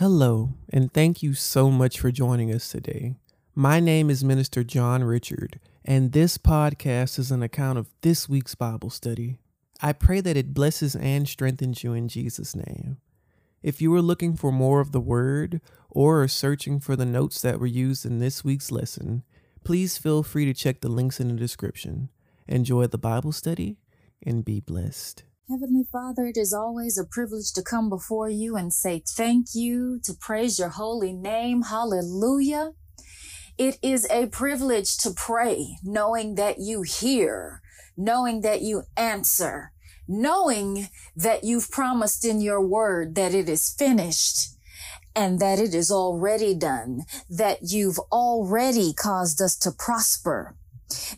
Hello, and thank you so much for joining us today. My name is Minister John Richard, and this podcast is an account of this week's Bible study. I pray that it blesses and strengthens you in Jesus' name. If you are looking for more of the Word or are searching for the notes that were used in this week's lesson, please feel free to check the links in the description. Enjoy the Bible study and be blessed. Heavenly Father, it is always a privilege to come before you and say thank you, to praise your holy name. Hallelujah. It is a privilege to pray, knowing that you hear, knowing that you answer, knowing that you've promised in your word that it is finished and that it is already done, that you've already caused us to prosper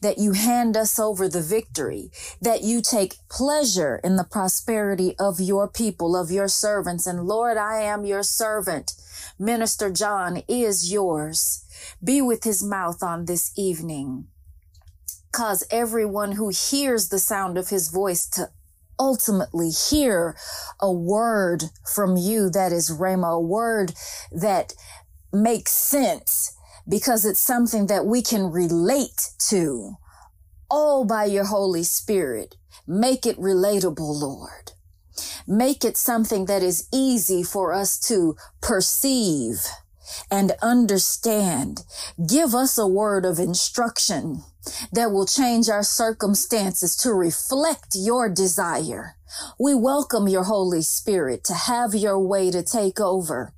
that you hand us over the victory, that you take pleasure in the prosperity of your people, of your servants. And Lord, I am your servant. Minister John is yours. Be with his mouth on this evening. Cause everyone who hears the sound of his voice to ultimately hear a word from you that is Rhema, a word that makes sense because it's something that we can relate to. All by your Holy Spirit. Make it relatable, Lord. Make it something that is easy for us to perceive and understand. Give us a word of instruction that will change our circumstances to reflect your desire. We welcome your Holy Spirit to have your way to take over.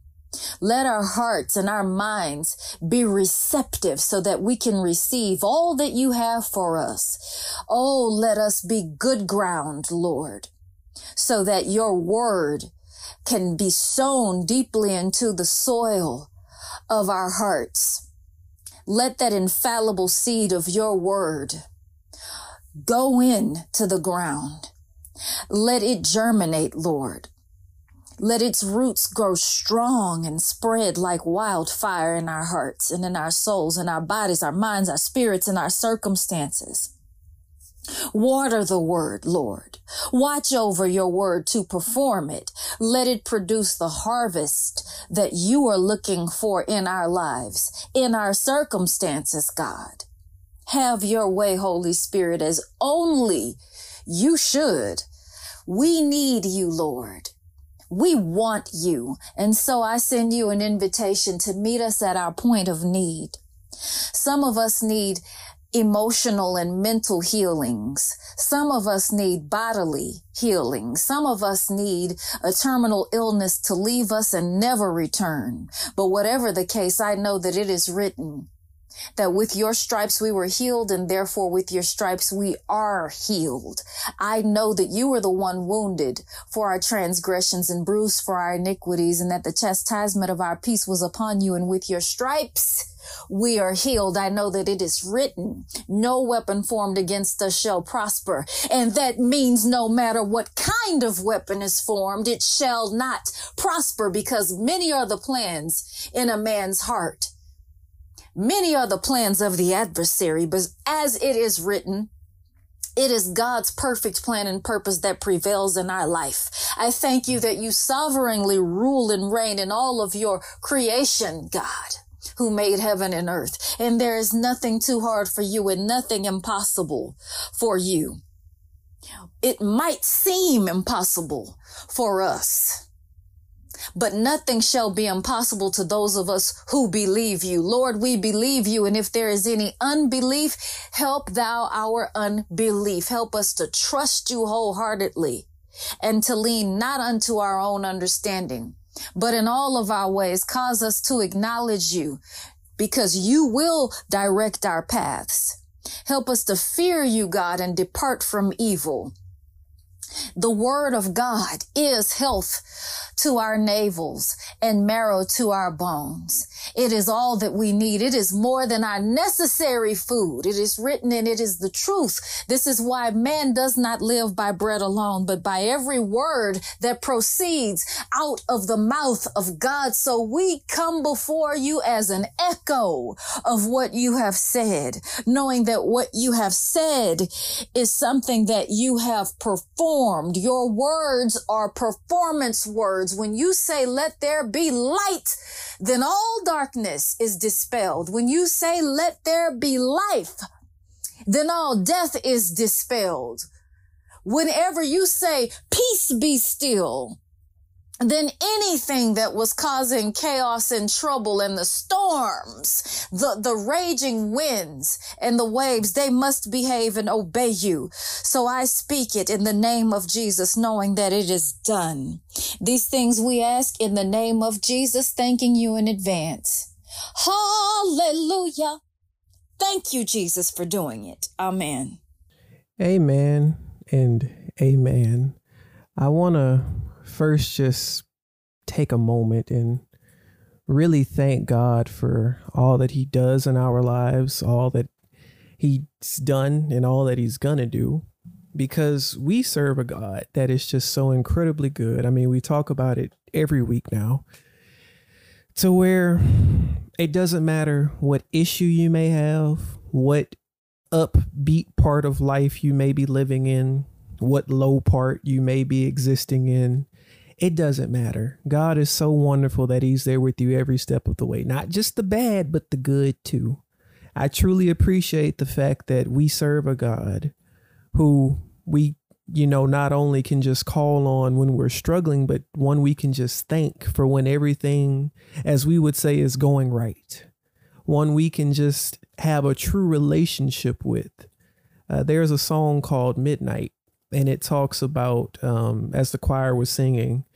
Let our hearts and our minds be receptive so that we can receive all that you have for us. Oh, let us be good ground, Lord, so that your word can be sown deeply into the soil of our hearts. Let that infallible seed of your word go in to the ground. Let it germinate, Lord. Let its roots grow strong and spread like wildfire in our hearts and in our souls, in our bodies, our minds, our spirits, and our circumstances. Water the word, Lord. Watch over your word to perform it. Let it produce the harvest that you are looking for in our lives, in our circumstances, God. Have your way, Holy Spirit, as only you should. We need you, Lord. We want you. And so I send you an invitation to meet us at our point of need. Some of us need emotional and mental healings. Some of us need bodily healing. Some of us need a terminal illness to leave us and never return. But whatever the case, I know that it is written that with your stripes we were healed and therefore with your stripes we are healed. I know that you were the one wounded for our transgressions and bruised for our iniquities and that the chastisement of our peace was upon you and with your stripes we are healed. I know that it is written, no weapon formed against us shall prosper. And that means no matter what kind of weapon is formed, it shall not prosper because many are the plans in a man's heart Many are the plans of the adversary, but as it is written, it is God's perfect plan and purpose that prevails in our life. I thank you that you sovereignly rule and reign in all of your creation, God, who made heaven and earth. And there is nothing too hard for you and nothing impossible for you. It might seem impossible for us but nothing shall be impossible to those of us who believe you. Lord, we believe you. And if there is any unbelief, help thou our unbelief. Help us to trust you wholeheartedly and to lean not unto our own understanding, but in all of our ways, cause us to acknowledge you because you will direct our paths. Help us to fear you, God, and depart from evil. The word of God is health to our navels and marrow to our bones. It is all that we need. It is more than our necessary food. It is written and it is the truth. This is why man does not live by bread alone, but by every word that proceeds out of the mouth of God. So we come before you as an echo of what you have said, knowing that what you have said is something that you have performed. Your words are performance words. When you say, let there be light, then all darkness is dispelled. When you say, let there be life, then all death is dispelled. Whenever you say, peace be still, then anything that was causing chaos and trouble and the storms, the, the raging winds and the waves, they must behave and obey you. So I speak it in the name of Jesus, knowing that it is done. These things we ask in the name of Jesus, thanking you in advance. Hallelujah. Thank you, Jesus, for doing it. Amen. Amen and amen. I want to first just take a moment and really thank God for all that He does in our lives, all that He's done, and all that He's to do. Because we serve a God that is just so incredibly good. I mean, we talk about it every week now, to where it doesn't matter what issue you may have, what upbeat part of life you may be living in, what low part you may be existing in. It doesn't matter. God is so wonderful that He's there with you every step of the way, not just the bad, but the good too. I truly appreciate the fact that we serve a God who we, you know, not only can just call on when we're struggling, but one we can just thank for when everything, as we would say, is going right. One we can just have a true relationship with. Uh, there's a song called Midnight and it talks about um, as the choir was singing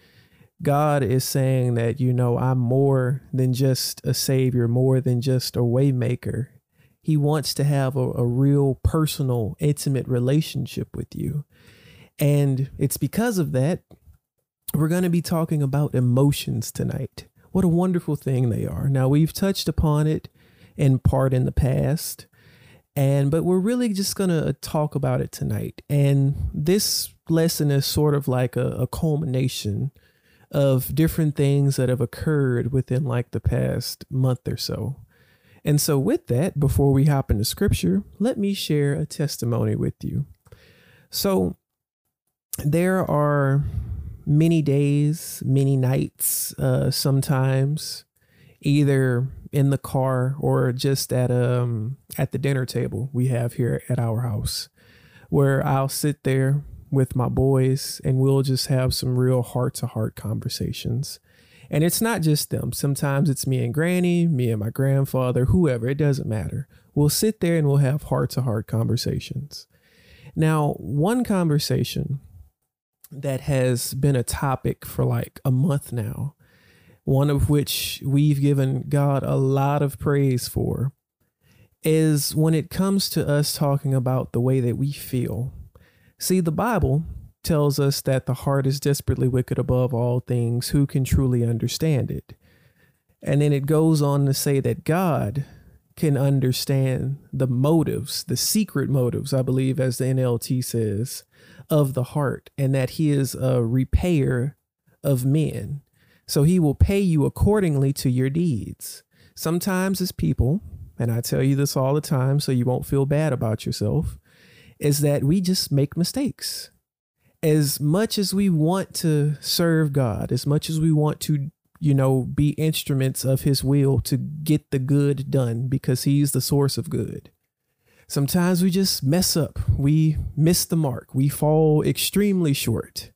god is saying that you know i'm more than just a savior more than just a waymaker. He wants to have a, a real personal intimate relationship with you. And it's because of that we're going to be talking about emotions tonight. What a wonderful thing they are. Now we've touched upon it in part in the past and but we're really just going to talk about it tonight. And this lesson is sort of like a, a culmination of different things that have occurred within like the past month or so. And so, with that, before we hop into scripture, let me share a testimony with you. So, there are many days, many nights, uh, sometimes either in the car or just at um at the dinner table we have here at our house where I'll sit there with my boys and we'll just have some real heart to heart conversations. And it's not just them. Sometimes it's me and granny, me and my grandfather, whoever, it doesn't matter. We'll sit there and we'll have heart to heart conversations. Now, one conversation that has been a topic for like a month now one of which we've given God a lot of praise for, is when it comes to us talking about the way that we feel. See, the Bible tells us that the heart is desperately wicked above all things. Who can truly understand it? And then it goes on to say that God can understand the motives, the secret motives, I believe, as the NLT says, of the heart, and that He is a repayer of men. So he will pay you accordingly to your deeds. Sometimes, as people, and I tell you this all the time so you won't feel bad about yourself, is that we just make mistakes. As much as we want to serve God, as much as we want to, you know, be instruments of his will to get the good done because he's the source of good. Sometimes we just mess up. We miss the mark. We fall extremely short.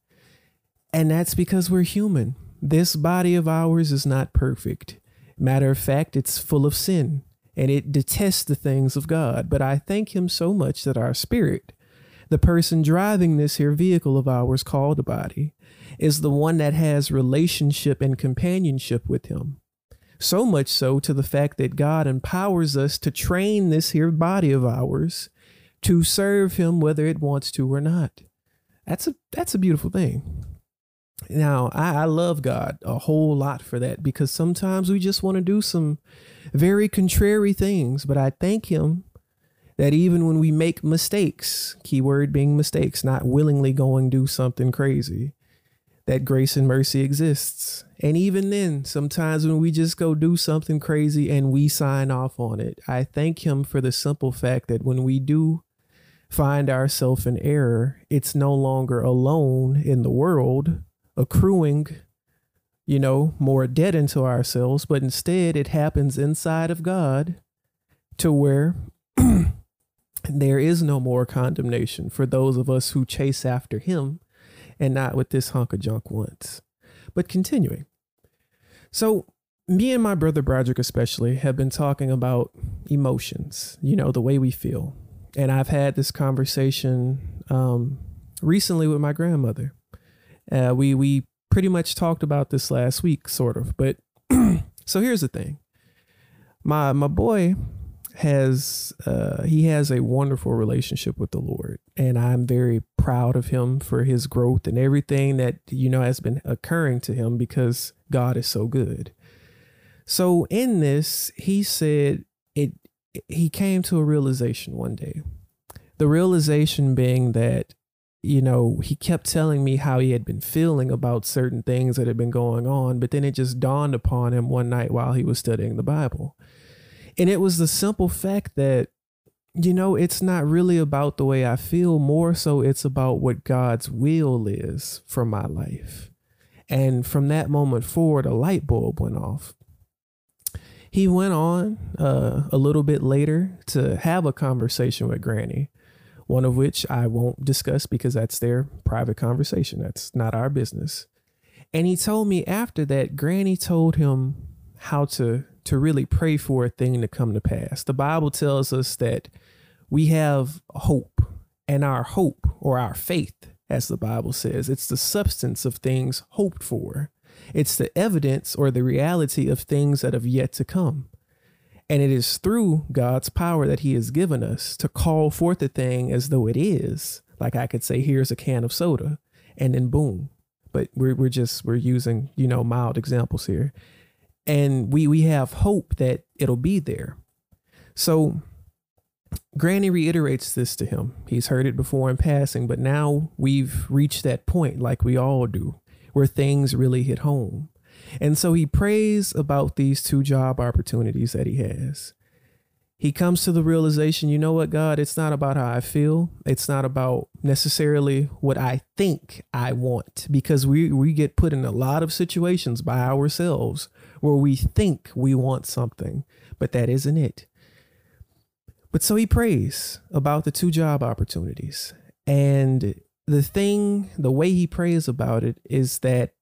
And that's because we're human. This body of ours is not perfect. Matter of fact, it's full of sin and it detests the things of God. But I thank Him so much that our spirit, the person driving this here vehicle of ours called a body, is the one that has relationship and companionship with Him. So much so to the fact that God empowers us to train this here body of ours to serve Him whether it wants to or not. That's a that's a beautiful thing. Now, I, I love God a whole lot for that because sometimes we just want to do some very contrary things, but I thank Him that even when we make mistakes, keyword being mistakes, not willingly going do something crazy, that grace and mercy exists. And even then, sometimes when we just go do something crazy and we sign off on it, I thank him for the simple fact that when we do find ourselves in error, it's no longer alone in the world, accruing, you know, more debt into ourselves, but instead it happens inside of God to where there is no more condemnation for those of us who chase after Him and not what this hunk of junk wants. But continuing. So, me and my brother Broderick, especially, have been talking about emotions, you know, the way we feel. And I've had this conversation um, recently with my grandmother. Uh, we, we pretty much talked about this last week, sort of. But so here's the thing my, my boy has uh, he has a wonderful relationship with the Lord, and I'm very proud of him for his growth and everything that you know has been occurring to him because God is so good. So in this, he said it. He came to a realization one day. The realization being that you know, he kept telling me how he had been feeling about certain things that had been going on, but then it just dawned upon him one night while he was studying the Bible. And it was the simple fact that, you know, it's not really about the way I feel, more so it's about what God's will is for my life. And from that moment forward, a light bulb went off. He went on uh, a little bit later to have a conversation with Granny, one of which I won't discuss because that's their private conversation. That's not our business. And he told me after that, Granny told him how to to really pray for a thing to come to pass. The Bible tells us that we have hope, and our hope or our faith, as the Bible says, it's the substance of things hoped for. It's the evidence or the reality of things that have yet to come. And it is through God's power that He has given us to call forth a thing as though it is. Like I could say, here's a can of soda, and then boom. But we're, we're just, we're using, you know, mild examples here and we we have hope that it'll be there. So Granny reiterates this to him. He's heard it before in passing, but now we've reached that point, like we all do, where things really hit home. And so he prays about these two job opportunities that he has he comes to the realization, you know what, God, it's not about how I feel. It's not about necessarily what I think I want because we, we get put in a lot of situations by ourselves where we think we want something, but that isn't it. But so he prays about the two job opportunities. And the thing, the way he prays about it is that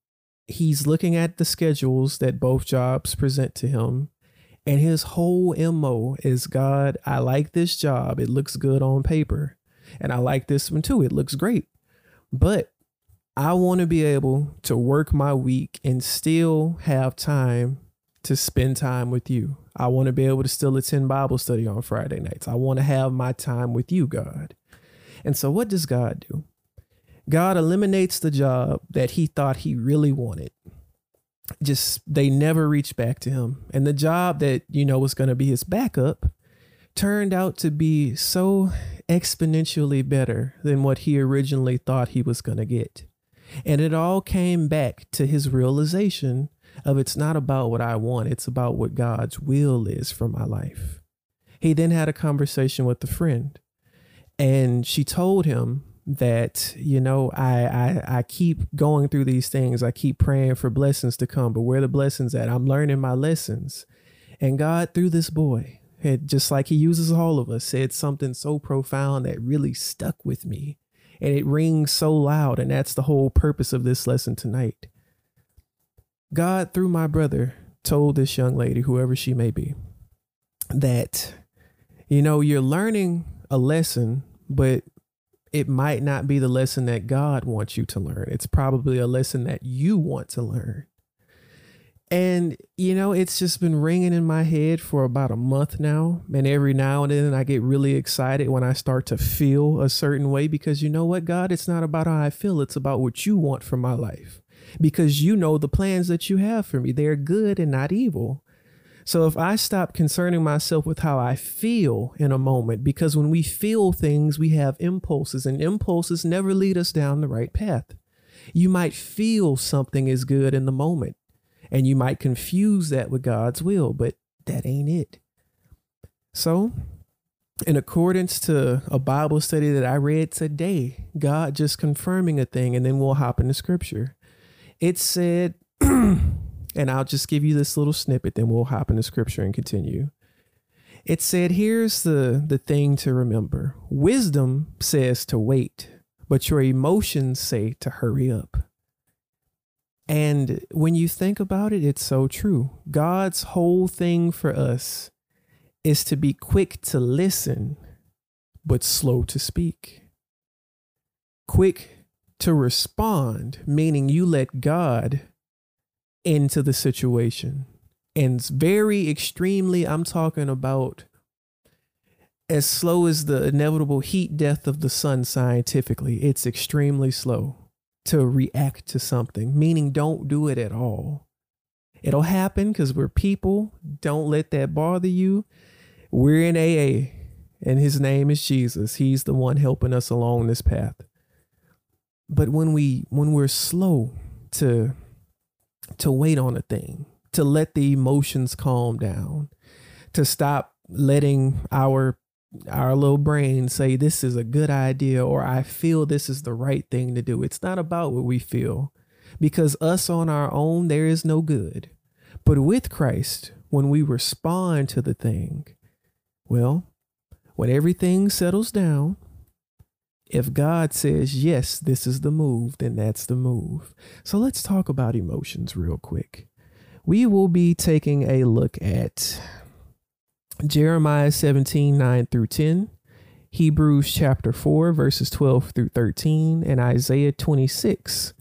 he's looking at the schedules that both jobs present to him and his whole MO is God, I like this job. It looks good on paper. And I like this one too. It looks great. But I want to be able to work my week and still have time to spend time with you. I want to be able to still attend Bible study on Friday nights. I want to have my time with you, God. And so, what does God do? God eliminates the job that he thought he really wanted just they never reached back to him. And the job that, you know, was going to be his backup turned out to be so exponentially better than what he originally thought he was going to get. And it all came back to his realization of it's not about what I want, it's about what God's will is for my life. He then had a conversation with a friend, and she told him that you know I, I i keep going through these things. I keep praying for blessings to come but where the blessings at? I'm learning my lessons. And god through this boy had just like he uses all of us said something so profound that really stuck with me. And it rings so loud and that's the whole purpose of this lesson tonight. God through my brother told this young lady whoever she may be that you know you're learning a lesson but it might not be the lesson that God wants you to learn. It's probably a lesson that you want to learn. And, you know, it's just been ringing in my head for about a month now. And every now and then I get really excited when I start to feel a certain way because you know what, God, it's not about how I feel, it's about what you want for my life. Because you know the plans that you have for me, they're good and not evil. So if I stop concerning myself with how I feel in a moment, because when we feel things, we have impulses, and impulses never lead us down the right path. You might feel something is good in the moment, and you might confuse that with God's will, but that ain't it. So in accordance to a Bible study that I read today, God just confirming a thing, and then we'll hop into scripture. It said, and I'll just give you this little snippet, then we'll hop into scripture and continue. It said, here's the, the thing to remember wisdom says to wait, but your emotions say to hurry up. And when you think about it, it's so true. God's whole thing for us is to be quick to listen, but slow to speak. Quick to respond, meaning you let God into the situation. And very extremely, I'm talking about as slow as the inevitable heat death of the sun scientifically. It's extremely slow to react to something, meaning don't do it at all. It'll happen because we're people. Don't let that bother you. We're in AA, and his name is Jesus. He's the one helping us along this path. But when we when we're slow to to wait on a thing, to let the emotions calm down, to stop letting our our little brain say this is a good idea or I feel this is the right thing to do. It's not about what we feel because us on our own, there is no good. But with Christ, when we respond to the thing, well, when everything settles down, if God says, yes, this is the move, then that's the move. So let's talk about emotions real quick. We will be taking a look at Jeremiah 17, 9 through 10, Hebrews chapter 4, verses 12 through 13, and Isaiah 26,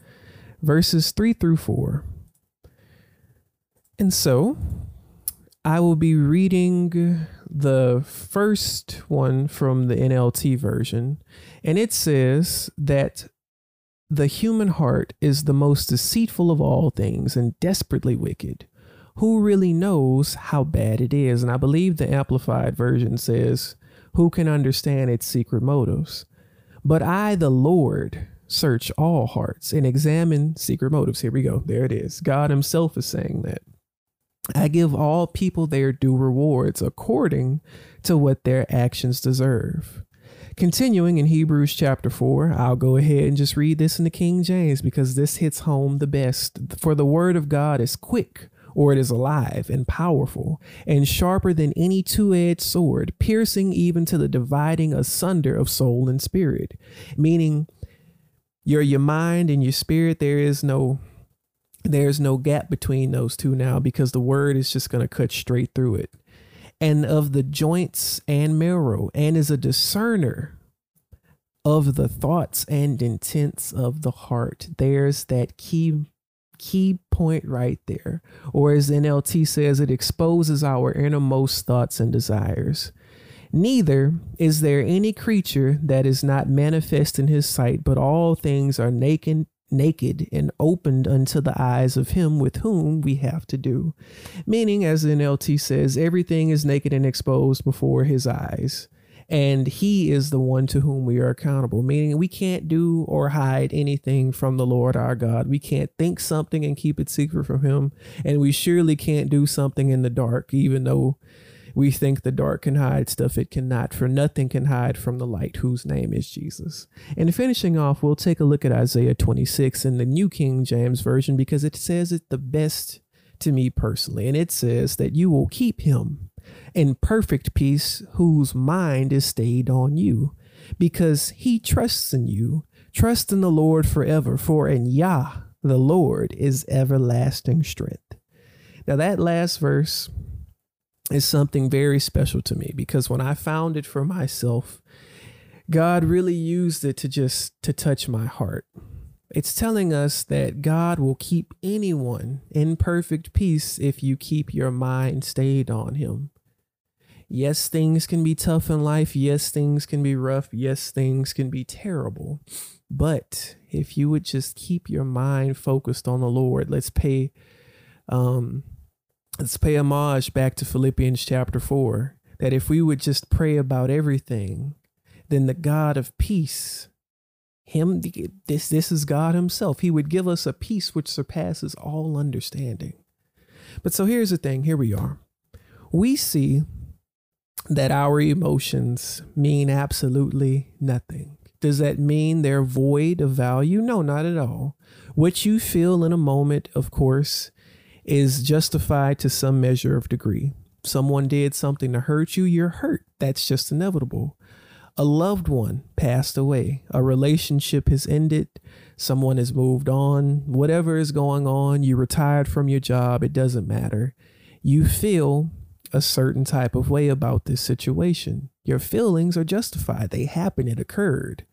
verses 3 through 4. And so I will be reading the first one from the NLT version, and it says that the human heart is the most deceitful of all things and desperately wicked who really knows how bad it is? And I believe the amplified version says, who can understand its secret motives? But I, the Lord, search all hearts and examine secret motives. Here we go. There it is. God Himself is saying that. I give all people their due rewards according to what their actions deserve. Continuing in Hebrews chapter 4, I'll go ahead and just read this in the King James because this hits home the best. For the word of God is quick or it is alive and powerful and sharper than any two edged sword, piercing even to the dividing asunder of soul and spirit. Meaning, your your mind and your spirit, there is no there's no gap between those two now because the word is just going to cut straight through it. And of the joints and marrow, and is a discerner of the thoughts and intents of the heart. There's that key key point right there. Or as NLT says, it exposes our innermost thoughts and desires. Neither is there any creature that is not manifest in his sight, but all things are naked, naked and opened unto the eyes of him with whom we have to do. Meaning, as NLT says, everything is naked and exposed before his eyes and he is the one to whom we are accountable meaning we can't do or hide anything from the lord our god we can't think something and keep it secret from him and we surely can't do something in the dark even though we think the dark can hide stuff it cannot for nothing can hide from the light whose name is jesus and finishing off we'll take a look at isaiah 26 in the new king james version because it says it the best to me personally and it says that you will keep him in perfect peace whose mind is stayed on you, because he trusts in you. Trust in the Lord forever, for in Yah, the Lord, is everlasting strength. Now, that last verse is something very special to me because when I found it for myself, God really used it to just to touch my heart. It's telling us that God will keep anyone in perfect peace if you keep your mind stayed on him. Yes, things can be tough in life. Yes, things can be rough. Yes, things can be terrible. But if you would just keep your mind focused on the Lord, let's pay um let's pay homage back to Philippians chapter 4 that if we would just pray about everything, then the God of peace him this this is God himself. He would give us a peace which surpasses all understanding. But so here's the thing, here we are. We see that our emotions mean absolutely nothing. Does that mean they're void of value? No, not at all. What you feel in a moment, of course, is justified to some measure of degree. Someone did something to hurt you, you're hurt. That's just inevitable. A loved one passed away, a relationship has ended, someone has moved on, whatever is going on, you retired from your job, it doesn't matter. You feel a certain type of way about this situation. Your feelings are justified, they happen, it occurred.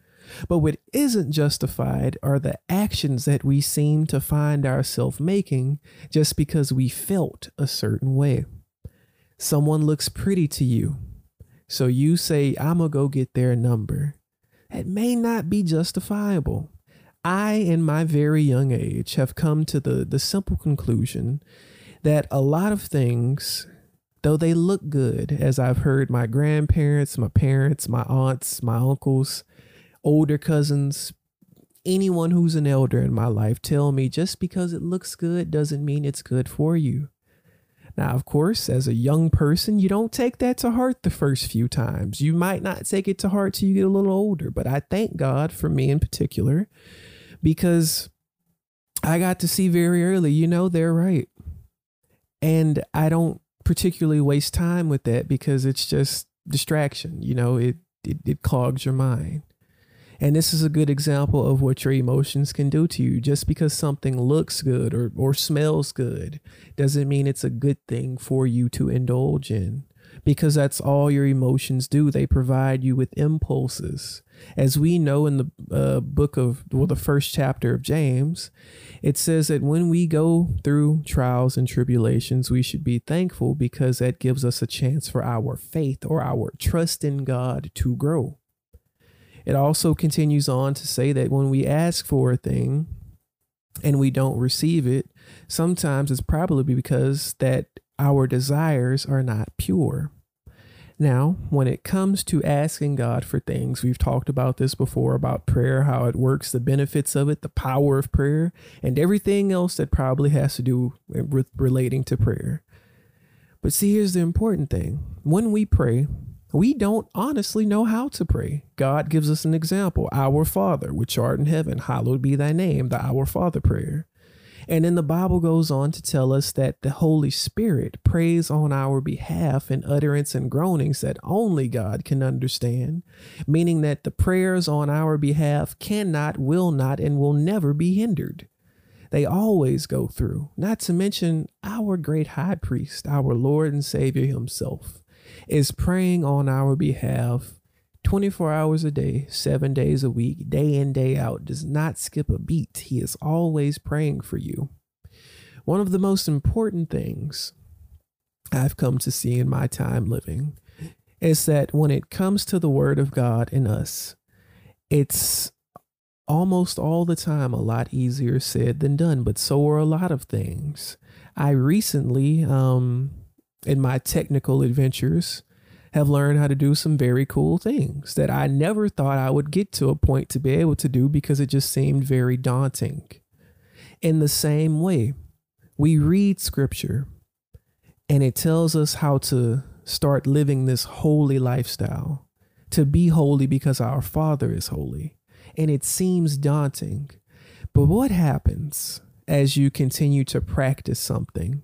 But what isn't justified are the actions that we seem to find ourselves making just because we felt a certain way. Someone looks pretty to you, so you say, I'm gonna go get their number. That may not be justifiable. I, in my very young age, have come to the, the simple conclusion that a lot of things though they look good, as I've heard my grandparents, my parents, my aunts, my uncles, older cousins, anyone who's an elder in my life tell me just because it looks good doesn't mean it's good for you. Now, of course, as a young person, you don't take that to heart the first few times. You might not take it to heart till you get a little older, but I thank God for me in particular because I got to see very early, you know, they're right. And I don't particularly waste time with that because it's just distraction. You know, it, it, it clogs your mind. And this is a good example of what your emotions can do to you. Just because something looks good or, or smells good doesn't mean it's a good thing for you to indulge in because that's all your emotions do. They provide you with impulses. As we know in the uh, book of, well, the first chapter of James, it says that when we go through trials and tribulations, we should be thankful because that gives us a chance for our faith or our trust in God to grow. It also continues on to say that when we ask for a thing and we don't receive it, sometimes it's probably because that our desires are not pure. Now, when it comes to asking God for things, we've talked about this before about prayer, how it works, the benefits of it, the power of prayer, and everything else that probably has to do with relating to prayer. But see, here's the important thing when we pray, we don't honestly know how to pray. God gives us an example Our Father, which art in heaven, hallowed be thy name, the Our Father prayer. And then the Bible goes on to tell us that the Holy Spirit prays on our behalf in utterance and groanings that only God can understand, meaning that the prayers on our behalf cannot, will not, and will never be hindered. They always go through, not to mention our great high priest, our Lord and Savior Himself, is praying on our behalf 24 hours a day, seven days a week, day in, day out, does not skip a beat. He is always praying for you. One of the most important things I've come to see in my time living is that when it comes to the Word of God in us, it's almost all the time a lot easier said than done, but so are a lot of things. I recently, um, in my technical adventures, have learned how to do some very cool things that I never thought I would get to a point to be able to do because it just seemed very daunting. In the same way, we read scripture and it tells us how to start living this holy lifestyle, to be holy because our Father is holy. And it seems daunting. But what happens as you continue to practice something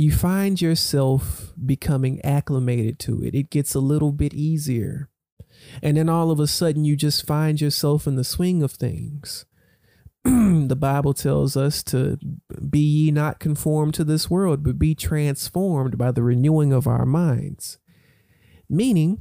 you find yourself becoming acclimated to it. It gets a little bit easier. And then all of a sudden, you just find yourself in the swing of things. the Bible tells us to be ye not conformed to this world, but be transformed by the renewing of our minds. Meaning,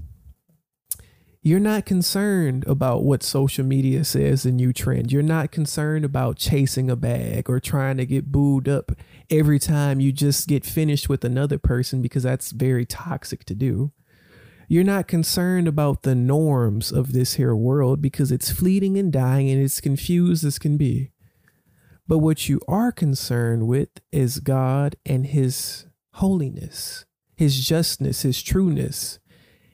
you're not concerned about what social media says the new trend. You're not concerned about chasing a bag or trying to get booed up every time you just get finished with another person because that's very toxic to do. You're not concerned about the norms of this here world because it's fleeting and dying and it's confused as can be. But what you are concerned with is God and His holiness, His justness, His trueness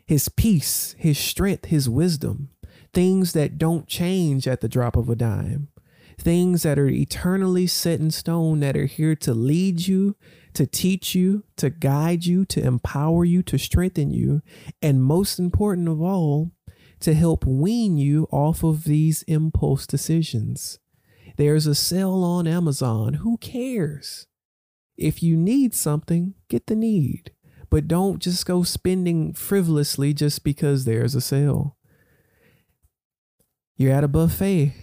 his peace, his strength, his wisdom, things that don't change at the drop of a dime, things that are eternally set in stone that are here to lead you, to teach you, to guide you, to empower you, to strengthen you, and most important of all, to help wean you off of these impulse decisions. There's a sale on Amazon. Who cares? If you need something, get the need, but don't just go spending frivolously just because there's a sale. You're at a buffet,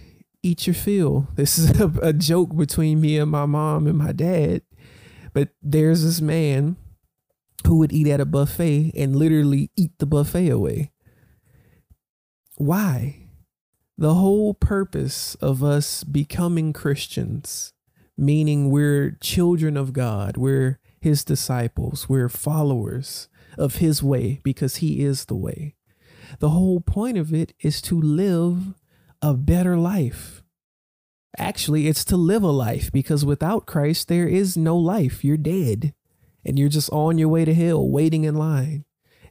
eat your fill. This is a, a joke between me and my mom and my dad. But there's this man who would eat at a buffet and literally eat the buffet away. Why? The whole purpose of us becoming Christians, meaning we're children of God, we're his disciples, we're followers of his way because he is the way. The whole point of it is to live a better life. Actually, it's to live a life because without Christ, there is no life. You're dead and you're just on your way to hell, waiting in line.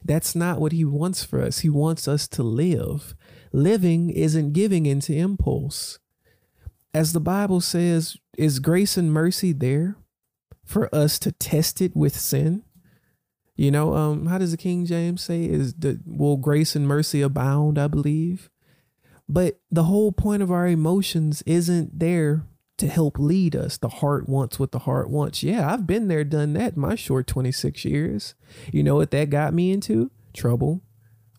That's not what he wants for us. He wants us to live. Living isn't giving into impulse. As the Bible says, is grace and mercy there for us to test it with sin? You know, um, how does the King James say? Is the will grace and mercy abound, I believe. But the whole point of our emotions isn't there to help lead us. The heart wants what the heart wants. Yeah, I've been there, done that my short 26 years. You know what that got me into? Trouble,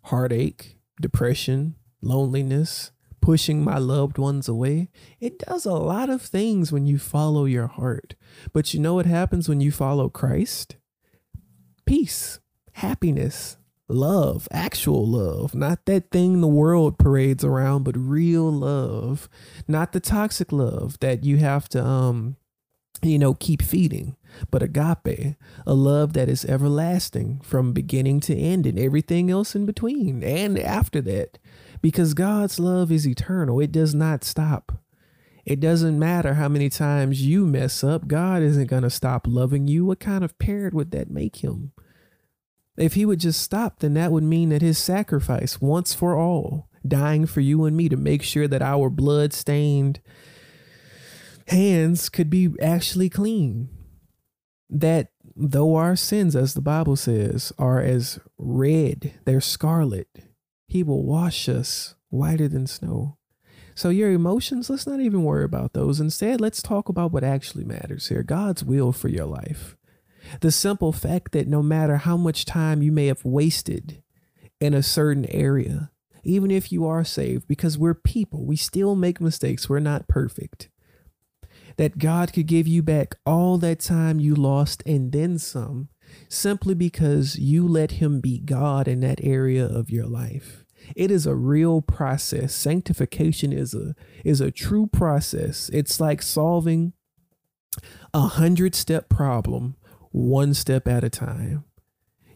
heartache, depression, loneliness, pushing my loved ones away. It does a lot of things when you follow your heart. But you know what happens when you follow Christ? Peace, happiness, love, actual love, not that thing the world parades around, but real love, not the toxic love that you have to, um, you know, keep feeding, but agape, a love that is everlasting from beginning to end and everything else in between and after that, because God's love is eternal. It does not stop. It doesn't matter how many times you mess up, God isn't going to stop loving you. What kind of parent would that make him? If he would just stop, then that would mean that his sacrifice, once for all, dying for you and me to make sure that our blood stained hands could be actually clean. That though our sins, as the Bible says, are as red, they're scarlet, he will wash us whiter than snow. So, your emotions, let's not even worry about those. Instead, let's talk about what actually matters here God's will for your life. The simple fact that no matter how much time you may have wasted in a certain area, even if you are saved, because we're people, we still make mistakes, we're not perfect. That God could give you back all that time you lost and then some, simply because you let Him be God in that area of your life. It is a real process. Sanctification is a is a true process. It's like solving a hundred step problem one step at a time.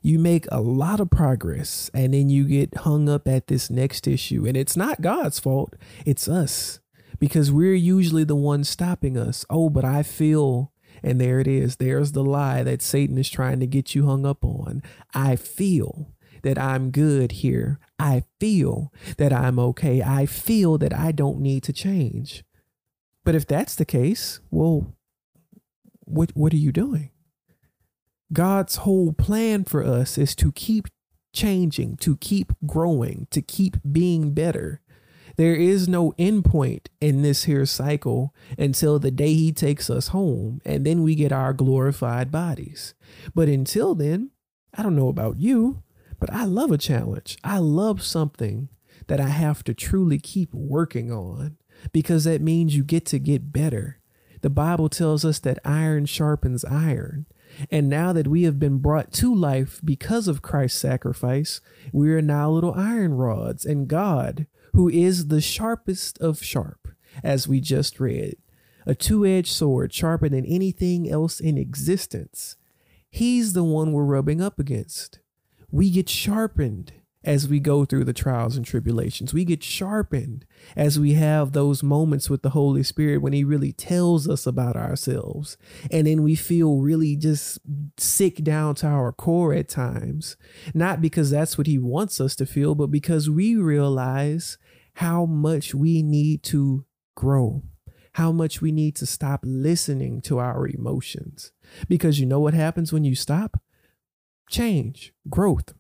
You make a lot of progress and then you get hung up at this next issue. And it's not God's fault, it's us because we're usually the ones stopping us. Oh, but I feel, and there it is. There's the lie that Satan is trying to get you hung up on. I feel that I'm good here. I feel that I'm okay. I feel that I don't need to change. But if that's the case, well, what what are you doing? God's whole plan for us is to keep changing, to keep growing, to keep being better. There is no endpoint in this here cycle until the day he takes us home and then we get our glorified bodies. But until then, I don't know about you, but I love a challenge. I love something that I have to truly keep working on because that means you get to get better. The Bible tells us that iron sharpens iron. And now that we have been brought to life because of Christ's sacrifice, we are now little iron rods. And God, who is the sharpest of sharp, as we just read, a two edged sword sharper than anything else in existence, He's the one we're rubbing up against. We get sharpened as we go through the trials and tribulations. We get sharpened as we have those moments with the Holy Spirit when He really tells us about ourselves. And then we feel really just sick down to our core at times, not because that's what He wants us to feel, but because we realize how much we need to grow, how much we need to stop listening to our emotions. Because you know what happens when you stop? Change, growth,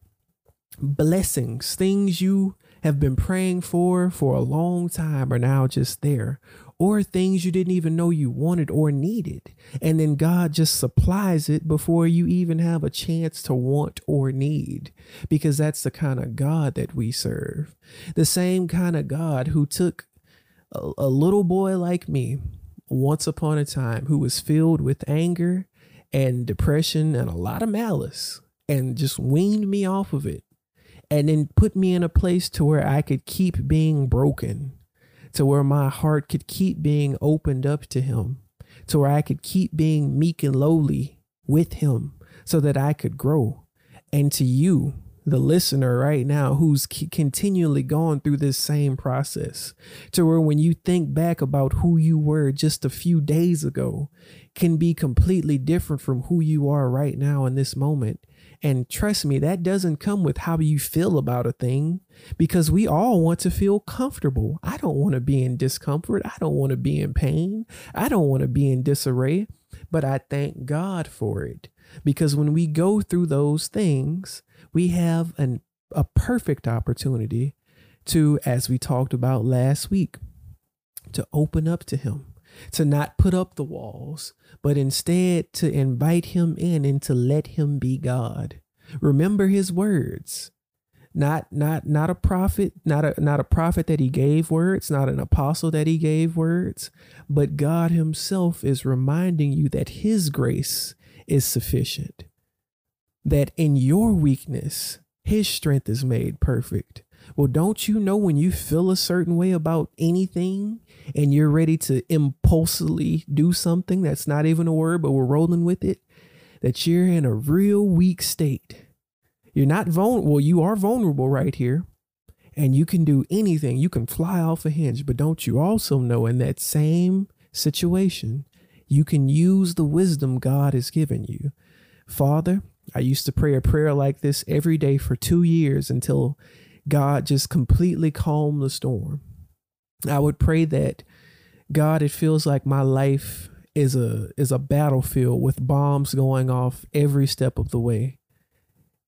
blessings, things you have been praying for for a long time are now just there or things you didn't even know you wanted or needed. And then God just supplies it before you even have a chance to want or need, because that's the kind of God that we serve. The same kind of God who took a, a little boy like me once upon a time who was filled with anger and depression and a lot of malice and just weaned me off of it and then put me in a place to where I could keep being broken to where my heart could keep being opened up to Him, to where I could keep being meek and lowly with Him so that I could grow. And to you, the listener right now who's continually going through this same process to where when you think back about who you were just a few days ago can be completely different from who you are right now in this moment and trust me, that doesn't come with how you feel about a thing because we all want to feel comfortable. I don't want to be in discomfort. I don't want to be in pain. I don't want to be in disarray, but I thank God for it because when we go through those things, we have an, a perfect opportunity to, as we talked about last week, to open up to Him to not put up the walls, but instead to invite him in and to let him be God. Remember his words. Not not not a prophet, not a not a prophet that he gave words, not an apostle that he gave words, but God himself is reminding you that his grace is sufficient. That in your weakness, his strength is made perfect. Well, don't you know when you feel a certain way about anything and you're ready to impulsively do something that's not even a word, but we're rolling with it, that you're in a real weak state? You're not vulnerable. You are vulnerable right here. And you can do anything. You can fly off a hinge. But don't you also know in that same situation, you can use the wisdom God has given you? Father, I used to pray a prayer like this every day for two years until God just completely calmed the storm. I would pray that God, it feels like my life is a is a battlefield with bombs going off every step of the way.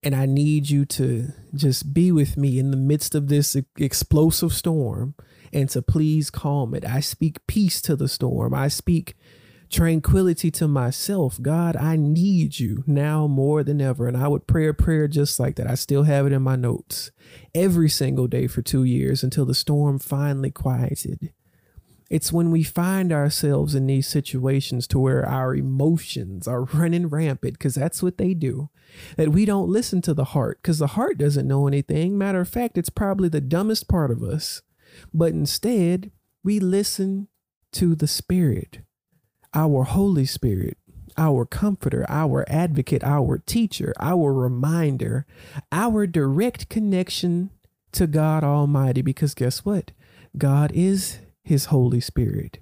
And I need you to just be with me in the midst of this explosive storm and to please calm it. I speak peace to the storm. I speak tranquility to myself. God, I need you now more than ever. And I would pray a prayer just like that. I still have it in my notes every single day for two years until the storm finally quieted. It's when we find ourselves in these situations to where our emotions are running rampant, because that's what they do, that we don't listen to the heart, because the heart doesn't know anything. Matter of fact, it's probably the dumbest part of us. But instead, we listen to the Spirit our Holy Spirit, our comforter, our advocate, our teacher, our reminder, our direct connection to God Almighty. Because guess what? God is His Holy Spirit.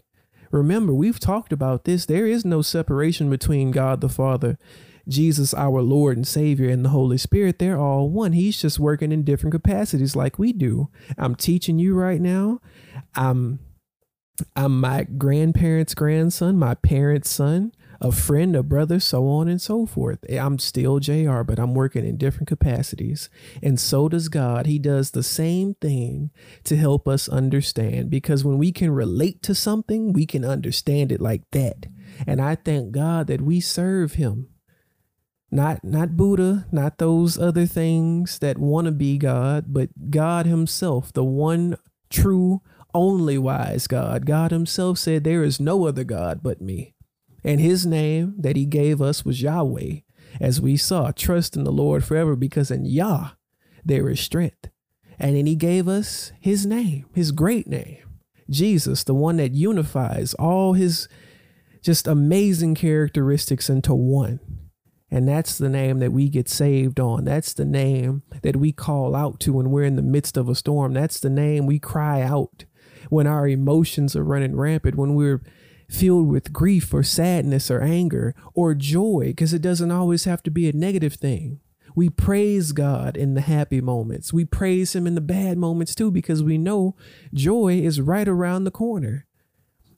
Remember, we've talked about this. There is no separation between God the Father, Jesus, our Lord and Savior, and the Holy Spirit. They're all one. He's just working in different capacities like we do. I'm teaching you right now. I'm I'm my grandparents' grandson, my parents' son, a friend, a brother, so on and so forth. Eh, I'm still JR, but I'm working in different capacities. And so does God. He does the same thing to help us understand because when we can relate to something, we can understand it like that. And I thank God that we serve him. Not not Buddha, not those other things that want to be God, but God himself, the one true only wise God. God Himself said, There is no other God but me. And His name that He gave us was Yahweh. As we saw, trust in the Lord forever because in Yah there is strength. And then He gave us His name, His great name, Jesus, the one that unifies all His just amazing characteristics into one. And that's the name that we get saved on. That's the name that we call out to when we're in the midst of a storm. That's the name we cry out when our emotions are running rampant, when we're filled with grief or sadness or anger or joy, because it doesn't always have to be a negative thing. We praise God in the happy moments. We praise Him in the bad moments too, because we know joy is right around the corner.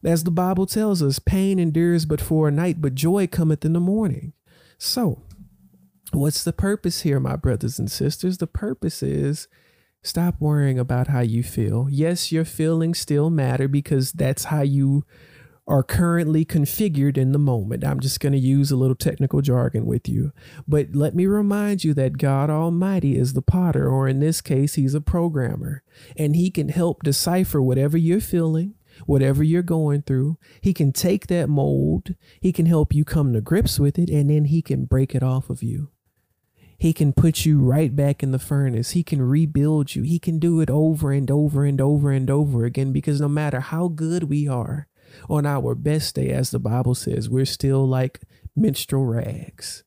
As the Bible tells us, pain endures but for a night, but joy cometh in the morning. So, what's the purpose here, my brothers and sisters? The purpose is stop worrying about how you feel. Yes, your feelings still matter because that's how you are currently configured in the moment. I'm just going to use a little technical jargon with you. But let me remind you that God Almighty is the potter, or in this case, He's a programmer, and He can help decipher whatever you're feeling. Whatever you're going through, he can take that mold, he can help you come to grips with it, and then he can break it off of you. He can put you right back in the furnace. He can rebuild you. He can do it over and over and over and over again because no matter how good we are, on our best day, as the Bible says, we're still like menstrual rags.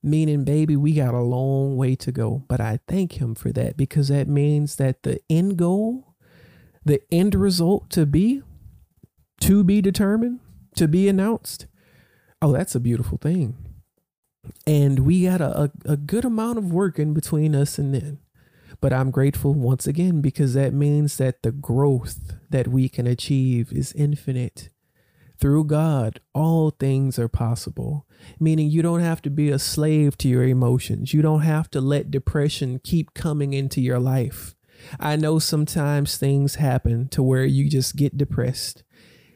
Meaning, baby, we got a long way to go. But I thank him for that because that means that the end goal, the end result to be, to be determined, to be announced. Oh, that's a beautiful thing. And we got a, a, a good amount of work in between us and then. But I'm grateful once again because that means that the growth that we can achieve is infinite. Through God, all things are possible, meaning you don't have to be a slave to your emotions. You don't have to let depression keep coming into your life. I know sometimes things happen to where you just get depressed.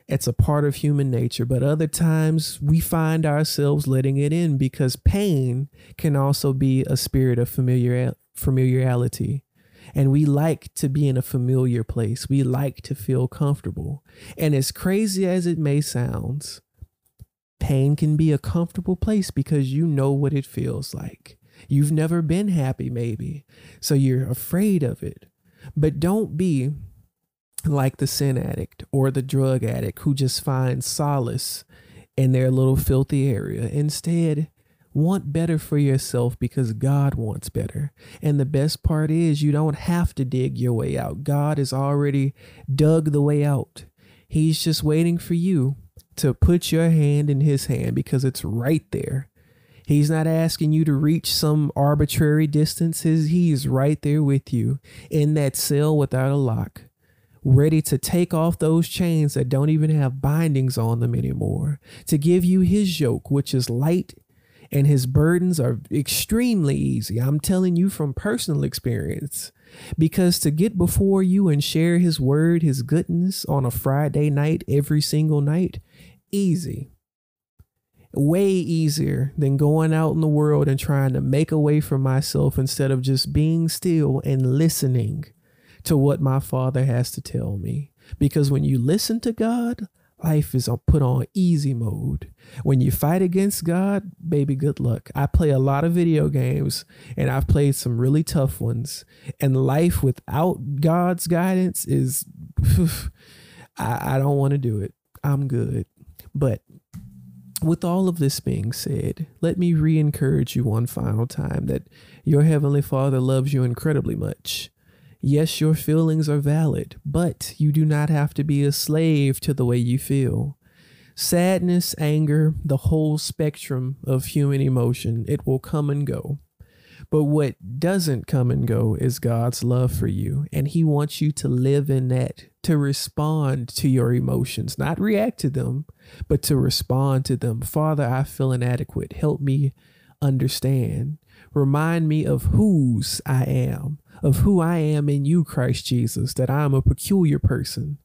It's a part of human nature, but other times we find ourselves letting it in because pain can also be a spirit of familiar familiarity. And we like to be in a familiar place. We like to feel comfortable. And as crazy as it may sound, pain can be a comfortable place because you know what it feels like. You've never been happy, maybe. So you're afraid of it. But don't be like the sin addict or the drug addict who just finds solace in their little filthy area. Instead, want better for yourself because God wants better. And the best part is, you don't have to dig your way out. God has already dug the way out. He's just waiting for you to put your hand in His hand because it's right there. He's not asking you to reach some arbitrary distances. He's right there with you in that cell without a lock, ready to take off those chains that don't even have bindings on them anymore, to give you his yoke, which is light and his burdens are extremely easy. I'm telling you from personal experience. Because to get before you and share his word, his goodness on a Friday night, every single night, easy. Way easier than going out in the world and trying to make a way for myself instead of just being still and listening to what my father has to tell me. Because when you listen to God, life is put on easy mode. When you fight against God, baby, good luck. I play a lot of video games and I've played some really tough ones. And life without God's guidance is, I, I don't want to do it. I'm good. But with all of this being said, let me re encourage you one final time that your Heavenly Father loves you incredibly much. Yes, your feelings are valid, but you do not have to be a slave to the way you feel. Sadness, anger, the whole spectrum of human emotion, it will come and go. But what doesn't come and go is God's love for you. And He wants you to live in that, to respond to your emotions, not react to them, but to respond to them. Father, I feel inadequate. Help me understand. Remind me of whose I am of who I am in you, Christ Jesus, that I am a peculiar person.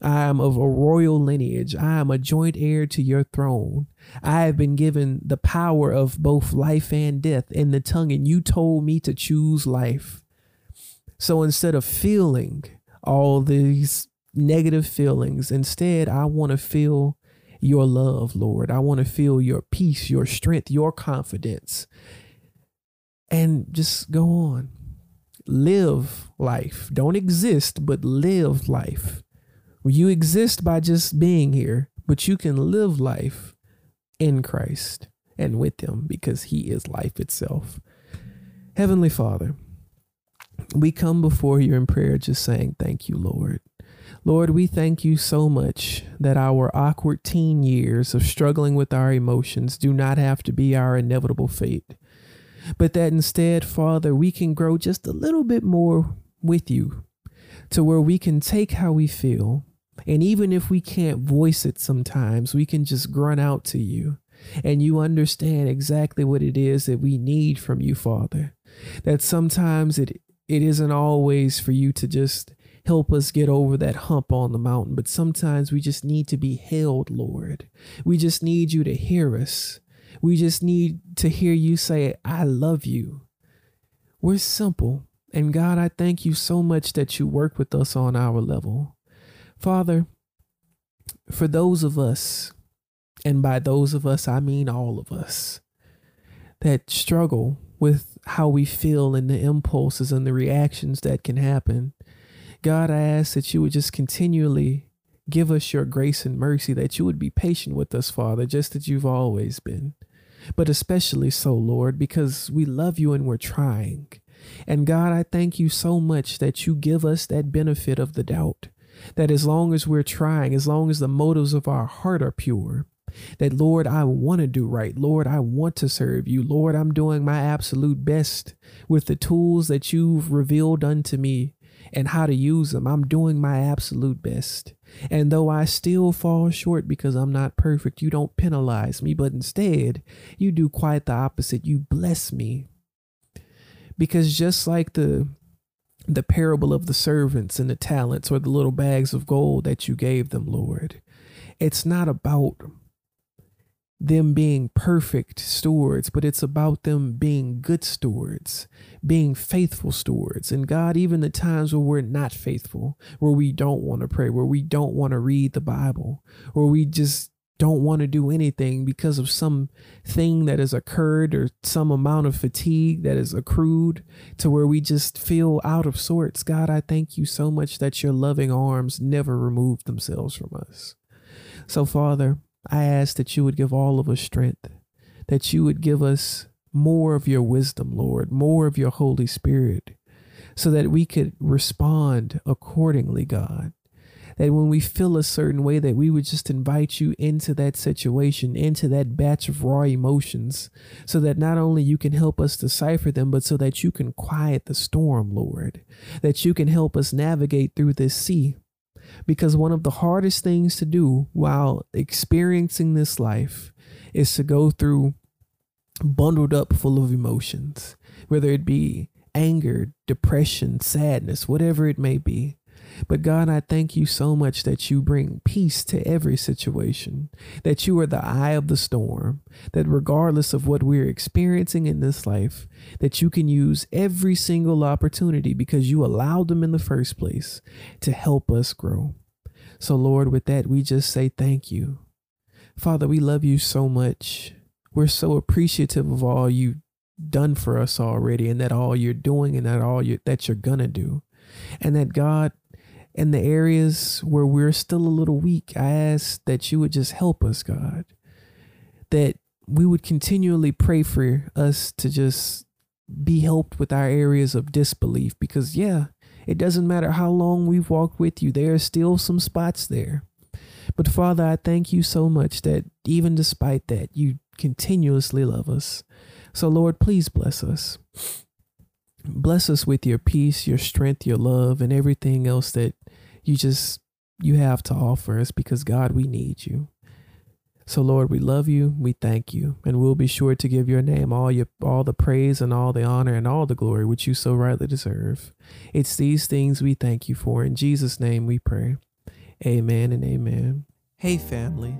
I am of a royal lineage. I am a joint heir to your throne. I have been given the power of both life and death in the tongue, and you told me to choose life. So instead of feeling all these negative feelings, instead, I want to feel your love, Lord. I want to feel your peace, your strength, your confidence. And just go on live life. Don't exist, but live life. You exist by just being here, but you can live life in Christ and with Him because He is life itself. Heavenly Father, we come before you in prayer just saying, Thank you, Lord. Lord, we thank you so much that our awkward teen years of struggling with our emotions do not have to be our inevitable fate but that instead, Father, we can grow just a little bit more with you to where we can take how we feel And even if we can't voice it sometimes, we can just grunt out to you. And you understand exactly what it is that we need from you, Father. That sometimes it it isn't always for you to just help us get over that hump on the mountain, but sometimes we just need to be held, Lord. We just need you to hear us. We just need to hear you say, I love you. We're simple. And God, I thank you so much that you work with us on our level. Father, for those of us, and by those of us, I mean all of us, that struggle with how we feel and the impulses and the reactions that can happen, God, I ask that you would just continually give us your grace and mercy, that you would be patient with us, Father, just as you've always been. But especially so, Lord, because we love you and we're trying. And God, I thank you so much that you give us that benefit of the doubt. That as long as we're trying, as long as the motives of our heart are pure, that Lord, I want to do right. Lord, I want to serve you. Lord, I'm doing my absolute best with the tools that you've revealed unto me and how to use them. I'm doing my absolute best. And though I still fall short because I'm not perfect, you don't penalize me, but instead, you do quite the opposite. You bless me. Because just like the the parable of the servants and the talents or the little bags of gold that you gave them, Lord, it's not about them being perfect stewards, but it's about them being good stewards, being faithful stewards. And God, even the times where we're not faithful, where we don't want to pray, where we don't want to read the Bible, where we just don't want to do anything because of some thing that has occurred or some amount of fatigue that has accrued to where we just feel out of sorts. God, I thank you so much that your loving arms never remove themselves from us. So, Father, I ask that you would give all of us strength, that you would give us more of your wisdom, Lord, more of your Holy Spirit, so that we could respond accordingly, God. That when we feel a certain way, that we would just invite you into that situation, into that batch of raw emotions, so that not only you can help us decipher them, but so that you can quiet the storm, Lord. That you can help us navigate through this sea because one of the hardest things to do while experiencing this life is to go through bundled up full of emotions, whether it be anger, depression, sadness, whatever it may be. But God, I thank you so much that you bring peace to every situation, that you are the eye of the storm, that regardless of what we're experiencing in this life, that you can use every single opportunity because you allowed them in the first place to help us grow. So, Lord, with that, we just say thank you. Father, we love you so much. We're so appreciative of all you've done for us already and that all you're doing and that all you that you're gonna do. And that God, in the areas where we're still a little weak, I ask that you would just help us, God. That we would continually pray for us to just be helped with our areas of disbelief because, yeah, it doesn't matter how long we've walked with you, there are still some spots there. But Father, I thank you so much that even despite that, you continuously love us. So, Lord, please bless us. Bless us with your peace, your strength, your love, and everything else that you just you have to offer us because God, we need you. So Lord, we love you, we thank you, and we'll be sure to give your name all your all the praise and all the honor and all the glory which you so rightly deserve. It's these things we thank you for. In Jesus' name we pray. Amen and amen. Hey family.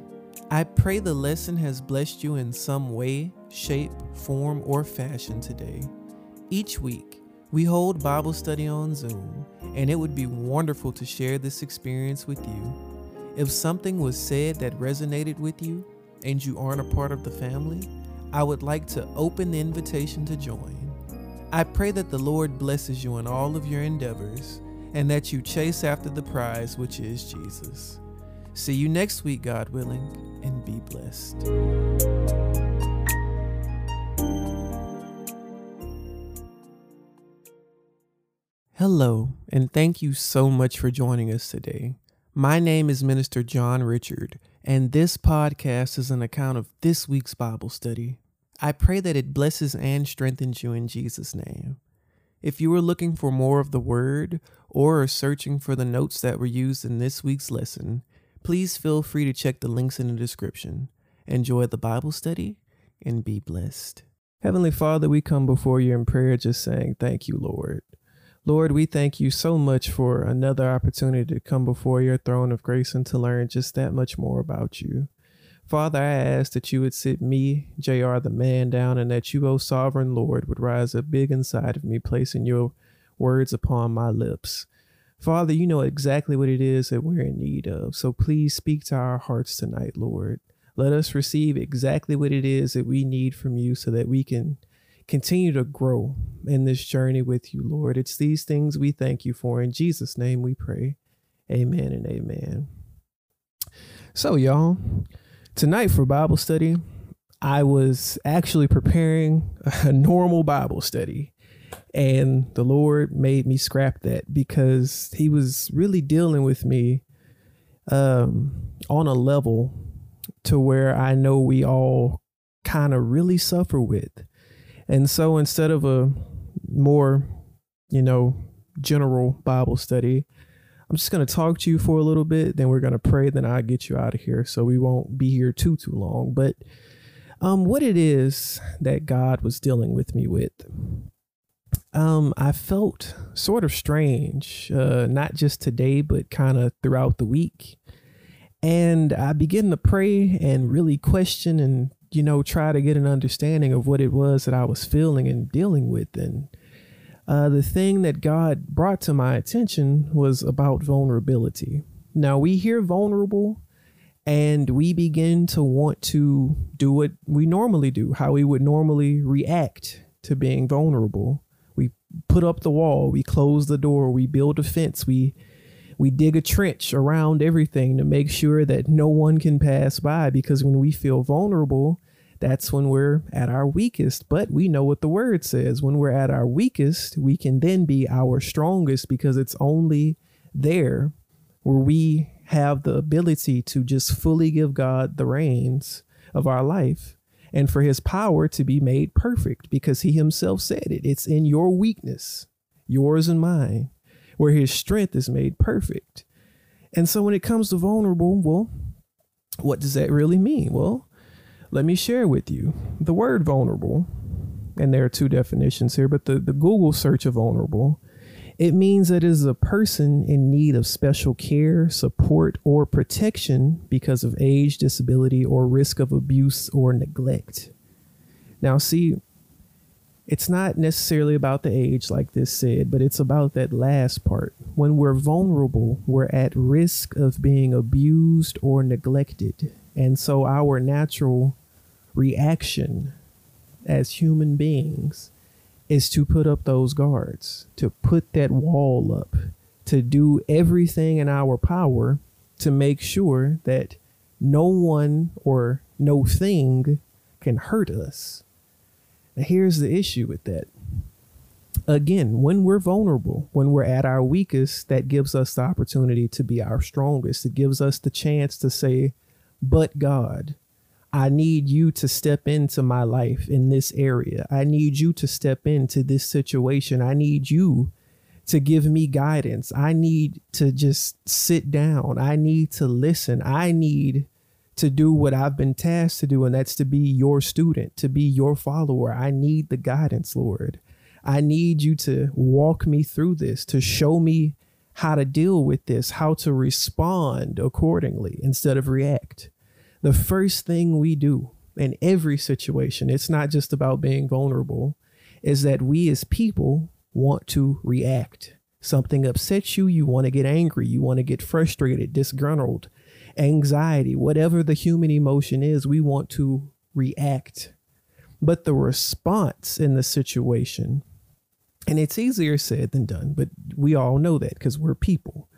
I pray the lesson has blessed you in some way, shape, form, or fashion today. Each week, we hold Bible study on Zoom, and it would be wonderful to share this experience with you. If something was said that resonated with you and you aren't a part of the family, I would like to open the invitation to join. I pray that the Lord blesses you in all of your endeavors and that you chase after the prize, which is Jesus. See you next week, God willing, and be blessed. Hello, and thank you so much for joining us today. My name is Minister John Richard, and this podcast is an account of this week's Bible study. I pray that it blesses and strengthens you in Jesus' name. If you are looking for more of the word or are searching for the notes that were used in this week's lesson, please feel free to check the links in the description. Enjoy the Bible study and be blessed. Heavenly Father, we come before you in prayer just saying, Thank you, Lord. Lord, we thank you so much for another opportunity to come before your throne of grace and to learn just that much more about you. Father, I ask that you would sit me, JR the man, down, and that you, O sovereign Lord, would rise up big inside of me, placing your words upon my lips. Father, you know exactly what it is that we're in need of. So please speak to our hearts tonight, Lord. Let us receive exactly what it is that we need from you so that we can continue to grow in this journey with you, Lord. It's these things we thank you for. In Jesus' name we pray. Amen and amen. So, y'all, tonight for Bible study, I was actually preparing a normal Bible study. And the Lord made me scrap that because He was really dealing with me um, on a level to where I know we all kind of really suffer with. And so instead of a more, you know, general Bible study, I'm just going to talk to you for a little bit, then we're going to pray, then I'll get you out of here so we won't be here too too long. But um what it is that God was dealing with me with. Um I felt sort of strange, uh not just today but kind of throughout the week. And I began to pray and really question and you know, try to get an understanding of what it was that I was feeling and dealing with. And uh, the thing that God brought to my attention was about vulnerability. Now, we hear vulnerable and we begin to want to do what we normally do, how we would normally react to being vulnerable. We put up the wall, we close the door, we build a fence, we we dig a trench around everything to make sure that no one can pass by because when we feel vulnerable, that's when we're at our weakest. But we know what the word says. When we're at our weakest, we can then be our strongest because it's only there where we have the ability to just fully give God the reins of our life and for his power to be made perfect because he himself said it. It's in your weakness, yours and mine, where his strength is made perfect. And so when it comes to vulnerable, well, what does that really mean? Well, let me share with you the word vulnerable. And there are two definitions here, but the, the Google search of vulnerable, it means that it is a person in need of special care, support, or protection because of age, disability, or risk of abuse or neglect. Now, see, it's not necessarily about the age, like this said, but it's about that last part. When we're vulnerable, we're at risk of being abused or neglected. And so our natural reaction as human beings is to put up those guards, to put that wall up, to do everything in our power to make sure that no one or no thing can hurt us Now, here's the issue with that. Again, when we're vulnerable, when we're at our weakest, that gives us the opportunity to be our strongest. It gives us the chance to say, But God, I need you to step into my life in this area. I need you to step into this situation. I need you to give me guidance. I need to just sit down. I need to listen. I need to do what I've been tasked to do, and that's to be your student, to be your follower. I need the guidance, Lord. I need you to walk me through this, to show me how to deal with this, how to respond accordingly instead of react. The first thing we do in every situation, it's not just about being vulnerable, is that we as people want to react. Something upsets you, you want to get angry, you want to get frustrated, disgruntled anxiety, whatever the human emotion is, we want to react. But the response in the situation, and it's easier said than done, but we all know that because we're people.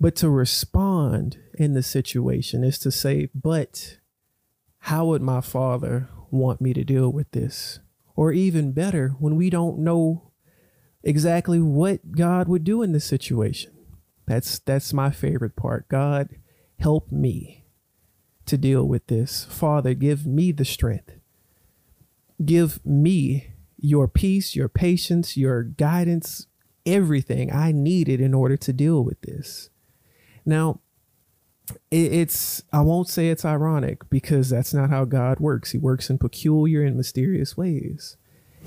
But to respond in the situation is to say, but how would my father want me to deal with this? Or even better, when we don't know exactly what God would do in this situation. That's that's my favorite part. God Help me to deal with this. Father, give me the strength. Give me your peace, your patience, your guidance, everything I needed in order to deal with this. Now, it's, I won't say it's ironic because that's not how God works. He works in peculiar and mysterious ways.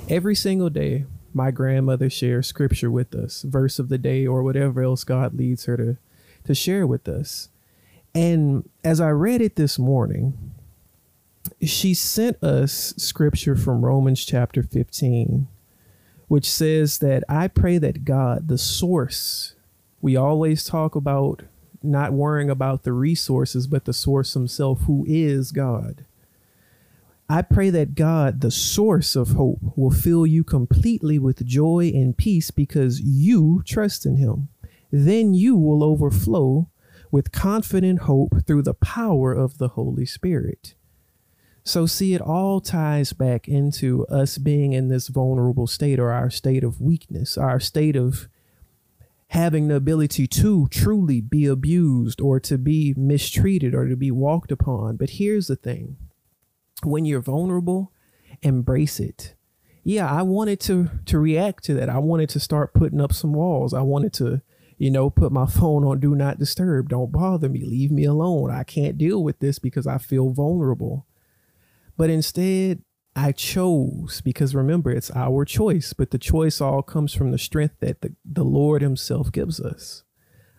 Every single day, my grandmother shares scripture with us, verse of the day, or whatever else God leads her to, to share with us. And as I read it this morning, she sent us scripture from Romans chapter 15, which says that I pray that God, the source, we always talk about not worrying about the resources, but the source himself, who is God. I pray that God, the source of hope, will fill you completely with joy and peace because you trust in him. Then you will overflow with confident hope through the power of the Holy Spirit. So, see, it all ties back into us being in this vulnerable state or our state of weakness, our state of having the ability to truly be abused or to be mistreated or to be walked upon. But here's the thing when you're vulnerable, embrace it. Yeah, I wanted to to react to that. I wanted to start putting up some walls. I wanted to, you know, put my phone on do not disturb. Don't bother me. Leave me alone. I can't deal with this because I feel vulnerable. But instead, I chose because remember, it's our choice, but the choice all comes from the strength that the, the Lord Himself gives us.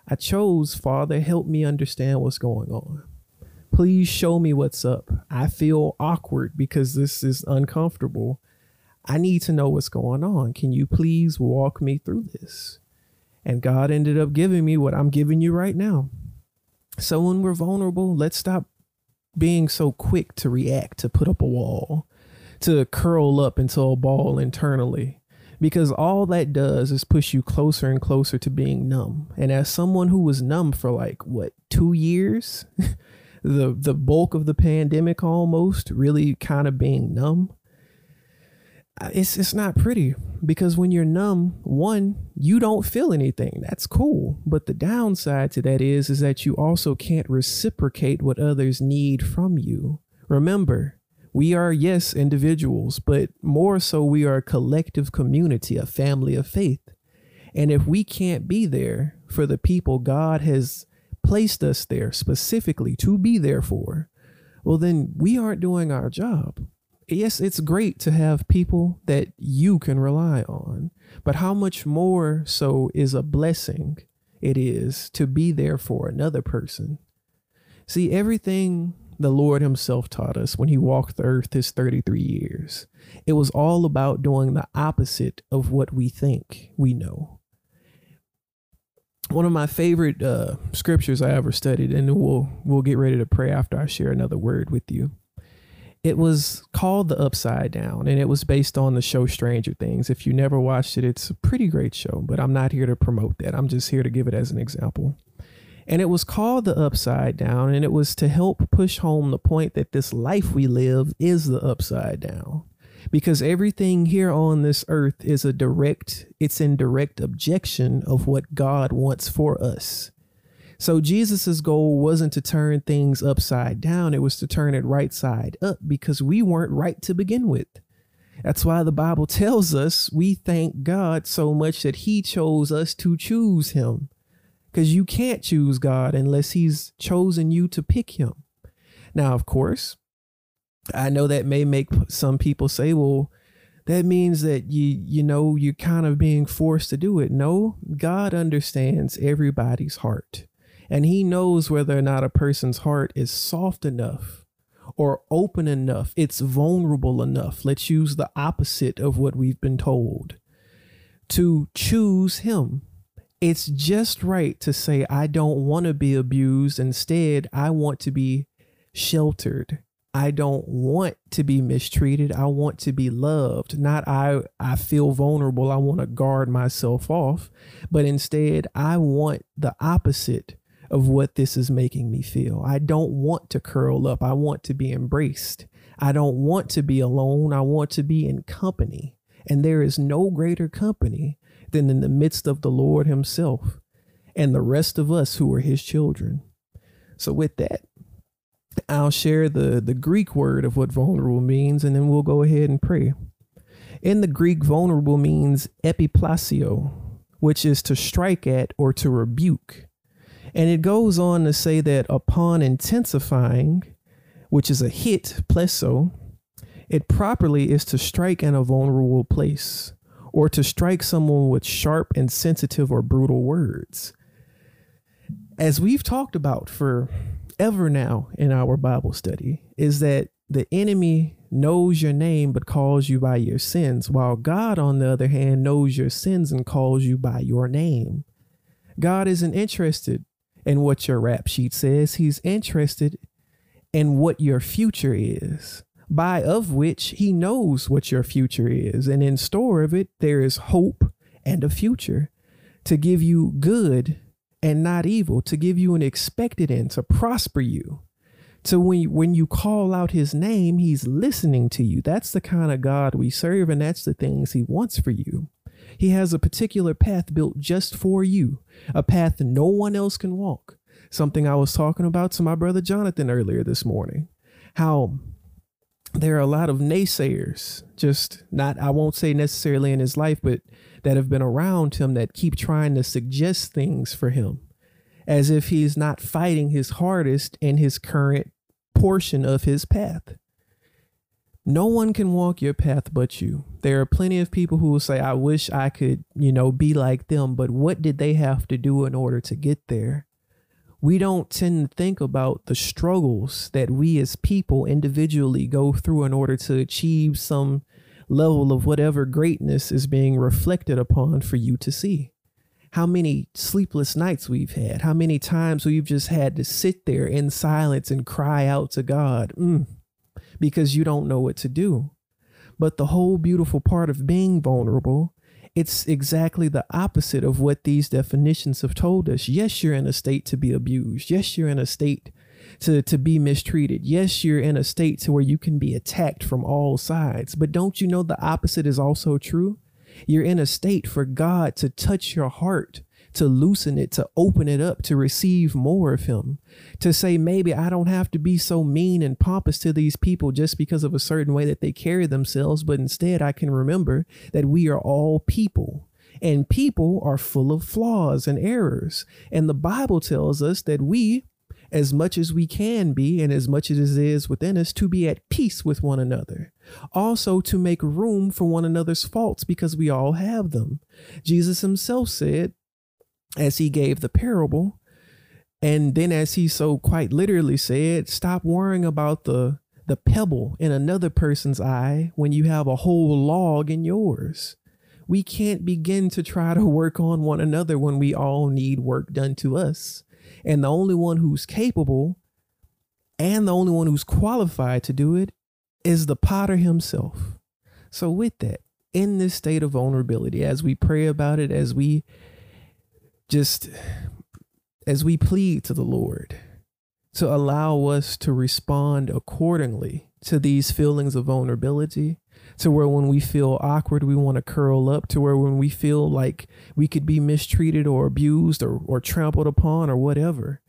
I chose, Father, help me understand what's going on. Please show me what's up. I feel awkward because this is uncomfortable. I need to know what's going on. Can you please walk me through this? And God ended up giving me what I'm giving you right now. So when we're vulnerable, let's stop being so quick to react, to put up a wall, to curl up into a ball internally. Because all that does is push you closer and closer to being numb. And as someone who was numb for like, what, two years? the the bulk of the pandemic almost really kind of being numb uh, it's it's not pretty because when you're numb, one, you don't feel anything. That's cool. But the downside to that is is that you also can't reciprocate what others need from you. Remember, we are yes individuals, but more so we are a collective community, a family of faith. And if we can't be there for the people God has placed us there specifically to be there for, well then we aren't doing our job yes, it's great to have people that you can rely on, but how much more so is a blessing it is to be there for another person. See, everything the Lord Himself taught us when He walked the earth His 33 years, it was all about doing the opposite of what we think we know. One of my favorite uh, scriptures I ever studied, and we'll we'll get ready to pray after I share another word with you it was called The Upside Down and it was based on the show Stranger Things. If you never watched it, it's a pretty great show, but I'm not here to promote that. I'm just here to give it as an example. And it was called The Upside Down and it was to help push home the point that this life we live is the upside down. Because everything here on this earth is a direct, it's in direct objection of what God wants for us. So Jesus's goal wasn't to turn things upside down, it was to turn it right side up because we weren't right to begin with. That's why the Bible tells us we thank God so much that he chose us to choose him. Because you can't choose God unless he's chosen you to pick him. Now, of course, I know that may make some people say, well, that means that you you know you're kind of being forced to do it. No, God understands everybody's heart. And he knows whether or not a person's heart is soft enough or open enough, it's vulnerable enough. Let's use the opposite of what we've been told to choose him. It's just right to say, I don't want to be abused. Instead, I want to be sheltered. I don't want to be mistreated. I want to be loved. Not I I feel vulnerable. I want to guard myself off, but instead I want the opposite of what this is making me feel. I don't want to curl up. I want to be embraced. I don't want to be alone. I want to be in company. And there is no greater company in the midst of the Lord Himself and the rest of us who are His children. So, with that, I'll share the, the Greek word of what vulnerable means, and then we'll go ahead and pray. In the Greek, vulnerable means epiplasio, which is to strike at or to rebuke. And it goes on to say that upon intensifying, which is a hit, pleso, it properly is to strike in a vulnerable place or to strike someone with sharp and sensitive or brutal words. As we've talked about for ever now in our Bible study, is that the enemy knows your name but calls you by your sins, while God, on the other hand, knows your sins and calls you by your name. God isn't interested in what your rap sheet says, He's interested in what your future is, by of which He knows what your future is. And in store of it, there is hope and a future to give you good and not evil, to give you an expected end, to prosper you. So when you, when you call out his name, he's listening to you. That's the kind of God we serve, and that's the things he wants for you. He has a particular path built just for you, a path no one else can walk. Something I was talking about to my brother Jonathan earlier this morning. How there are a lot of naysayers, just not, I won't say necessarily in his life, but that have been around him that keep trying to suggest things for him as if he's not fighting his hardest in his current portion of his path. No one can walk your path but you. There are plenty of people who will say, I wish I could, you know, be like them, but what did they have to do in order to get there? We don't tend to think about the struggles that we as people individually go through in order to achieve some level of whatever greatness is being reflected upon for you to see how many sleepless nights we've had, how many times we've just had to sit there in silence and cry out to God mm, because you don't know what to do. But the whole beautiful part of being vulnerable, it's exactly the opposite of what these definitions have told us. Yes, you're in a state to be abused. Yes, you're in a state to, to be mistreated. Yes, you're in a state to where you can be attacked from all sides. But don't you know the opposite is also true? You're in a state for God to touch your heart, to loosen it, to open it up, to receive more of Him, to say, maybe I don't have to be so mean and pompous to these people just because of a certain way that they carry themselves, but instead I can remember that we are all people. And people are full of flaws and errors. And the Bible tells us that we as much as we can be and as much as it is within us to be at peace with one another. Also, to make room for one another's faults because we all have them. Jesus himself said, as he gave the parable, and then as he so quite literally said, stop worrying about the the pebble in another person's eye when you have a whole log in yours. We can't begin to try to work on one another when we all need work done to us. And the only one who's capable and the only one who's qualified to do it is the potter himself. So, with that, in this state of vulnerability, as we pray about it, as we just, as we plead to the Lord to allow us to respond accordingly to these feelings of vulnerability, to where when we feel awkward, we want to curl up, to where when we feel like we could be mistreated or abused or, or trampled upon or whatever,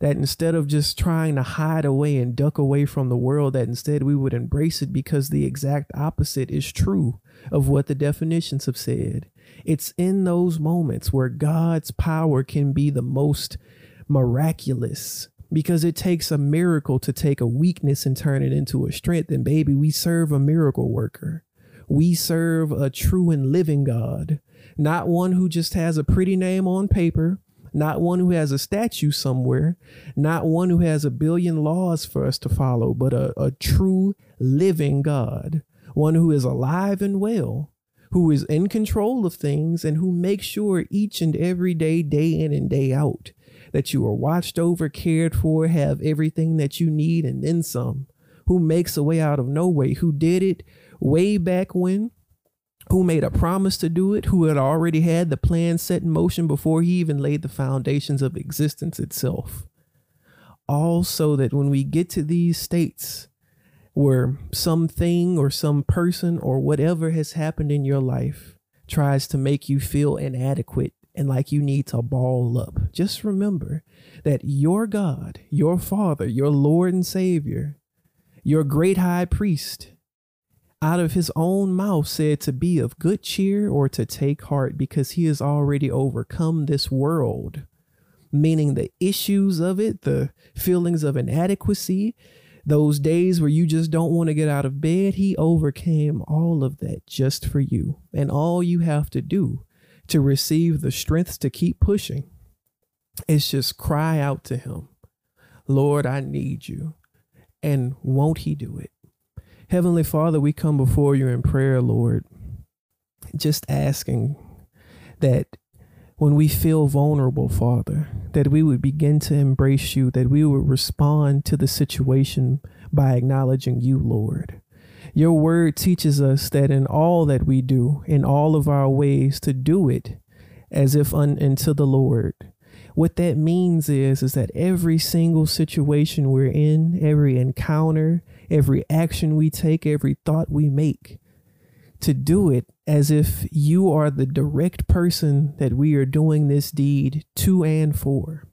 that instead of just trying to hide away and duck away from the world, that instead we would embrace it because the exact opposite is true of what the definitions have said. It's in those moments where God's power can be the most miraculous because it takes a miracle to take a weakness and turn it into a strength. And baby, we serve a miracle worker. We serve a true and living God, not one who just has a pretty name on paper, not one who has a statue somewhere, not one who has a billion laws for us to follow, but a, a true living God, one who is alive and well, who is in control of things, and who makes sure each and every day, day in and day out, that you are watched over, cared for, have everything that you need, and then some, who makes a way out of no way, who did it way back when, who made a promise to do it, who had already had the plan set in motion before he even laid the foundations of existence itself. All so that when we get to these states where something or some person or whatever has happened in your life tries to make you feel inadequate and like you need to ball up. Just remember that your God, your Father, your Lord and Savior, your great high priest, out of his own mouth said to be of good cheer or to take heart because he has already overcome this world, meaning the issues of it, the feelings of inadequacy, those days where you just don't want to get out of bed. He overcame all of that just for you. And all you have to do to receive the strength to keep pushing is just cry out to him, Lord, I need you. And won't he do it? Heavenly Father, we come before you in prayer, Lord, just asking that when we feel vulnerable, Father, that we would begin to embrace you, that we would respond to the situation by acknowledging you, Lord. Your word teaches us that in all that we do, in all of our ways, to do it as if un- unto the Lord. What that means is, is that every single situation we're in, every encounter, every action we take, every thought we make, to do it as if you are the direct person that we are doing this deed to and for.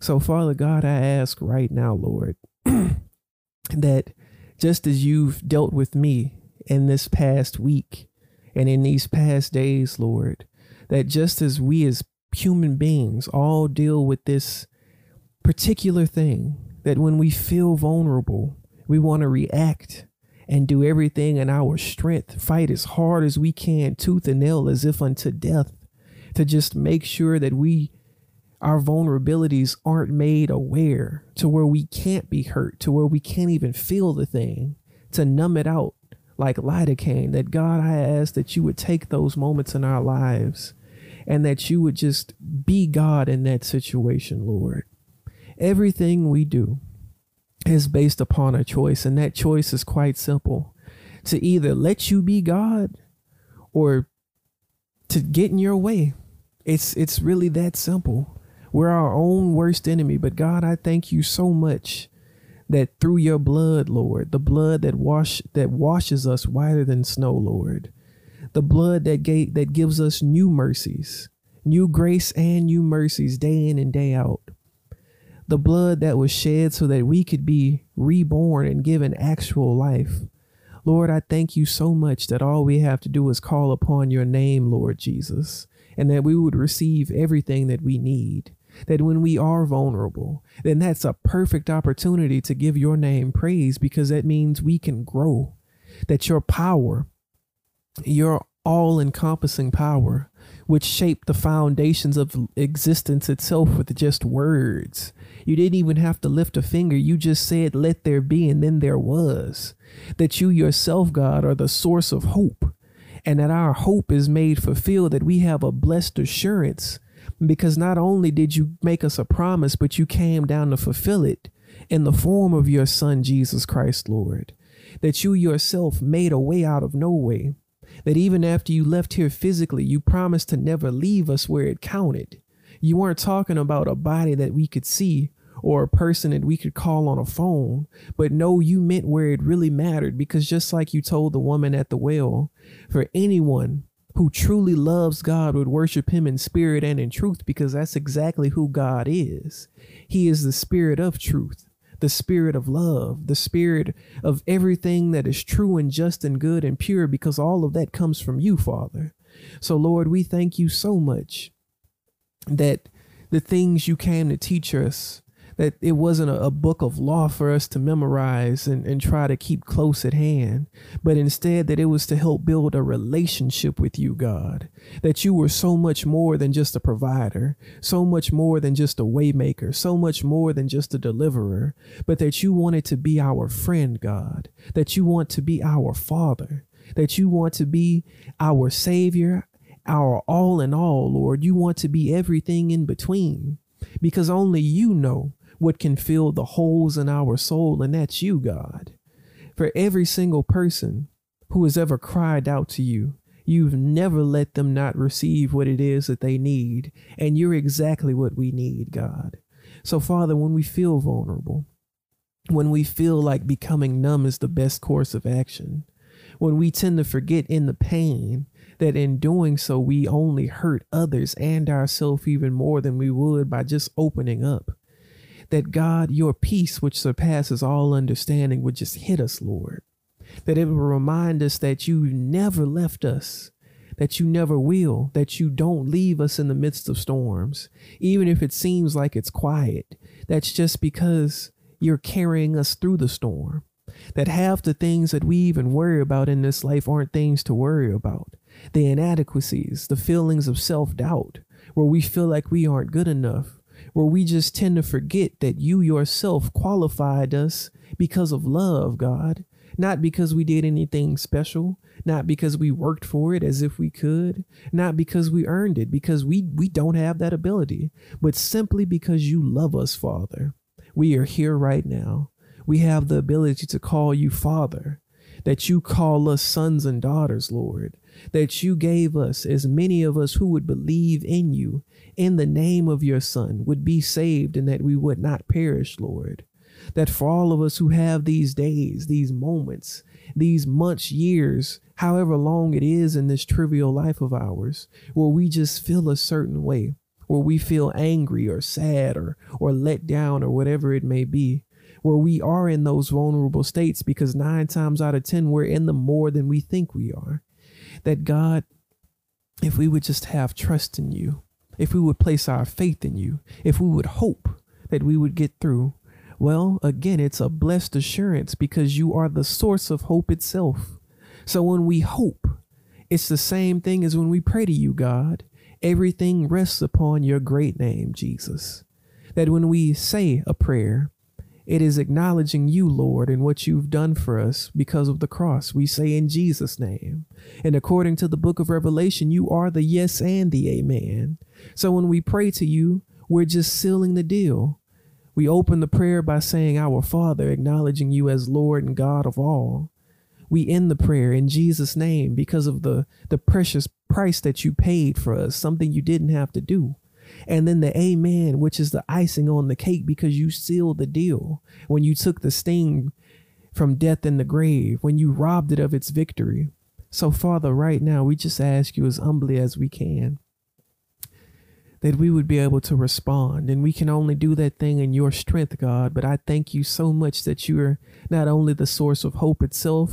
So, Father God, I ask right now, Lord, that just as you've dealt with me in this past week and in these past days, Lord, that just as we as human beings all deal with this particular thing, that when we feel vulnerable, we want to react and do everything in our strength, fight as hard as we can, tooth and nail, as if unto death, to just make sure that we our vulnerabilities aren't made aware to where we can't be hurt, to where we can't even feel the thing, to numb it out like lidocaine. That God, I ask that you would take those moments in our lives and that you would just be God in that situation, Lord. Everything we do, is based upon a choice, and that choice is quite simple to either let you be God or to get in your way. It's it's really that simple. We're our own worst enemy, but God, I thank you so much that through your blood, Lord, the blood that wash that washes us whiter than snow, Lord, the blood that gave, that gives us new mercies, new grace and new mercies day in and day out the blood that was shed so that we could be reborn and given actual life. Lord, I thank you so much that all we have to do is call upon your name, Lord Jesus, and that we would receive everything that we need. That when we are vulnerable, then that's a perfect opportunity to give your name praise because that means we can grow. That your power, your all encompassing power, which shaped the foundations of existence itself with just words, you didn't even have to lift a finger. You just said, let there be, and then there was. That you yourself, God, are the source of hope, and that our hope is made fulfilled, that we have a blessed assurance. Because not only did you make us a promise, but you came down to fulfill it in the form of your Son, Jesus Christ, Lord. That you yourself made a way out of no way. That even after you left here physically, you promised to never leave us where it counted. You weren't talking about a body that we could see or a person that we could call on a phone, but no, you meant where it really mattered because just like you told the woman at the well, for anyone who truly loves God would worship him in spirit and in truth because that's exactly who God is. He is the spirit of truth, the spirit of love, the spirit of everything that is true and just and good and pure because all of that comes from you, Father. So, Lord, we thank you so much that the things you came to teach us that it wasn't a, a, book of law for us to memorize and, and try to keep close at hand, but instead that it was to help build a relationship with you, God. That you were so much more than just a provider, so much more than just a waymaker, so much more than just a deliverer, but that you wanted to be our friend, God. That you want to be our father. That you want to be our savior, our all in all, Lord. You want to be everything in between because only you know what can fill the holes in our soul, and that's you, God. For every single person who has ever cried out to you, you've never let them not receive what it is that they need, and you're exactly what we need, God. So, Father, when we feel vulnerable, when we feel like becoming numb is the best course of action, when we tend to forget in the pain that in doing so we only hurt others and ourselves even more than we would by just opening up. That God, your peace, which surpasses all understanding, would just hit us, Lord. that it will remind us that you never left us, that you never will, that you don't leave us in the midst of storms, even if it seems like it's quiet. That's just because you're carrying us through the storm. That half the things that we even worry about in this life aren't things to worry about. The inadequacies, the feelings of self doubt, where we feel like we aren't good enough, where we just tend to forget that you yourself qualified us because of love, God, not because we did anything special, not because we worked for it as if we could, not because we earned it, because we, we don't have that ability, but simply because you love us, Father. We are here right now. We have the ability to call you Father, that you call us sons and daughters, Lord, that you gave us, as many of us who would believe in you, in the name of your Son, would be saved and that we would not perish, Lord. That for all of us who have these days, these moments, these months, years, however long it is in this trivial life of ours, where we just feel a certain way, where we feel angry or sad or, or let down or whatever it may be, where we are in those vulnerable states because nine times out of 10, we're in them more than we think we are. That God, if we would just have trust in you, if we would place our faith in you, if we would hope that we would get through, well, again, it's a blessed assurance because you are the source of hope itself. So when we hope, it's the same thing as when we pray to you, God. Everything rests upon your great name, Jesus. That when we say a prayer, it is acknowledging you, Lord, and what you've done for us because of the cross. We say in Jesus' name. And according to the book of Revelation, you are the yes and the amen. So when we pray to you, we're just sealing the deal. We open the prayer by saying, Our Father, acknowledging you as Lord and God of all. We end the prayer in Jesus' name because of the, the precious price that you paid for us, something you didn't have to do. And then the amen, which is the icing on the cake because you sealed the deal when you took the sting from death in the grave, when you robbed it of its victory. So, Father, right now, we just ask you as humbly as we can that we would be able to respond. And we can only do that thing in your strength, God. But I thank you so much that you are not only the source of hope itself,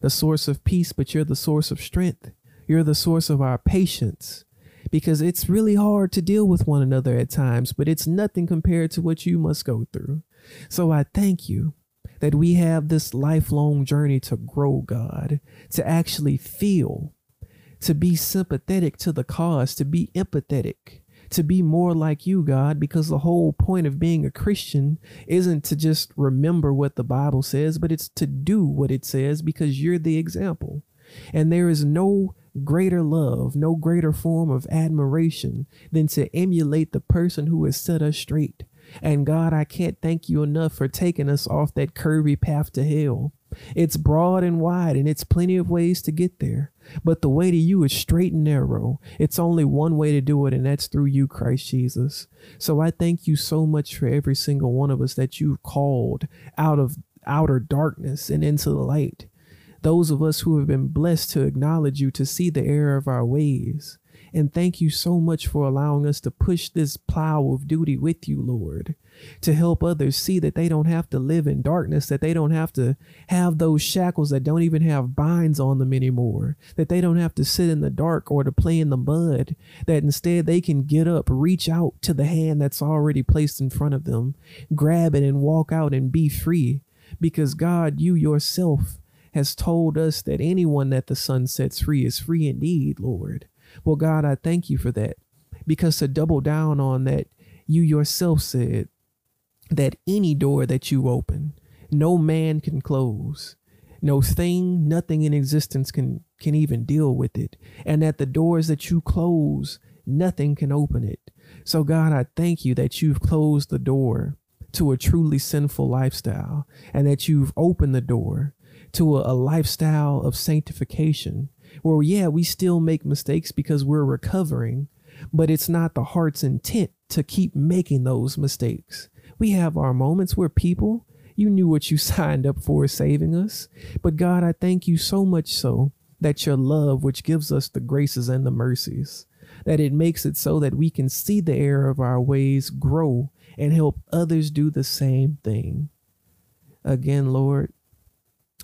the source of peace, but you're the source of strength. You're the source of our patience because it's really hard to deal with one another at times, but it's nothing compared to what you must go through. So I thank you that we have this lifelong journey to grow, God, to actually feel, to be sympathetic to the cause, to be empathetic, to be more like you, God, because the whole point of being a Christian isn't to just remember what the Bible says, but it's to do what it says because you're the example. And there is no greater love, no greater form of admiration than to emulate the person who has set us straight. And God, I can't thank you enough for taking us off that curvy path to hell. It's broad and wide, and it's plenty of ways to get there. But the way to you is straight and narrow. It's only one way to do it, and that's through you, Christ Jesus. So I thank you so much for every single one of us that you've called out of outer darkness and into the light those of us who have been blessed to acknowledge you, to see the error of our ways. And thank you so much for allowing us to push this plow of duty with you, Lord, to help others see that they don't have to live in darkness, that they don't have to have those shackles that don't even have binds on them anymore, that they don't have to sit in the dark or to play in the mud, that instead they can get up, reach out to the hand that's already placed in front of them, grab it, and walk out and be free. Because God, you yourself, has told us that anyone that the Son sets free is free indeed, Lord. Well, God, I thank you for that. Because to double down on that, you yourself said that any door that you open, no man can close. No thing, nothing in existence can can even deal with it. And that the doors that you close, nothing can open it. So God, I thank you that you've closed the door to a truly sinful lifestyle and that you've opened the door to a, a lifestyle of sanctification where, yeah, we still make mistakes because we're recovering, but it's not the heart's intent to keep making those mistakes. We have our moments where people, you knew what you signed up for saving us. But God, I thank you so much so that your love, which gives us the graces and the mercies, that it makes it so that we can see the error of our ways grow and help others do the same thing. Again, Lord,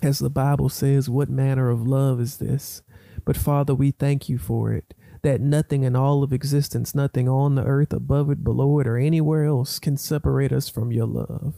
As the Bible says, what manner of love is this? But Father, we thank you for it, that nothing in all of existence, nothing on the earth, above it, below it, or anywhere else can separate us from your love.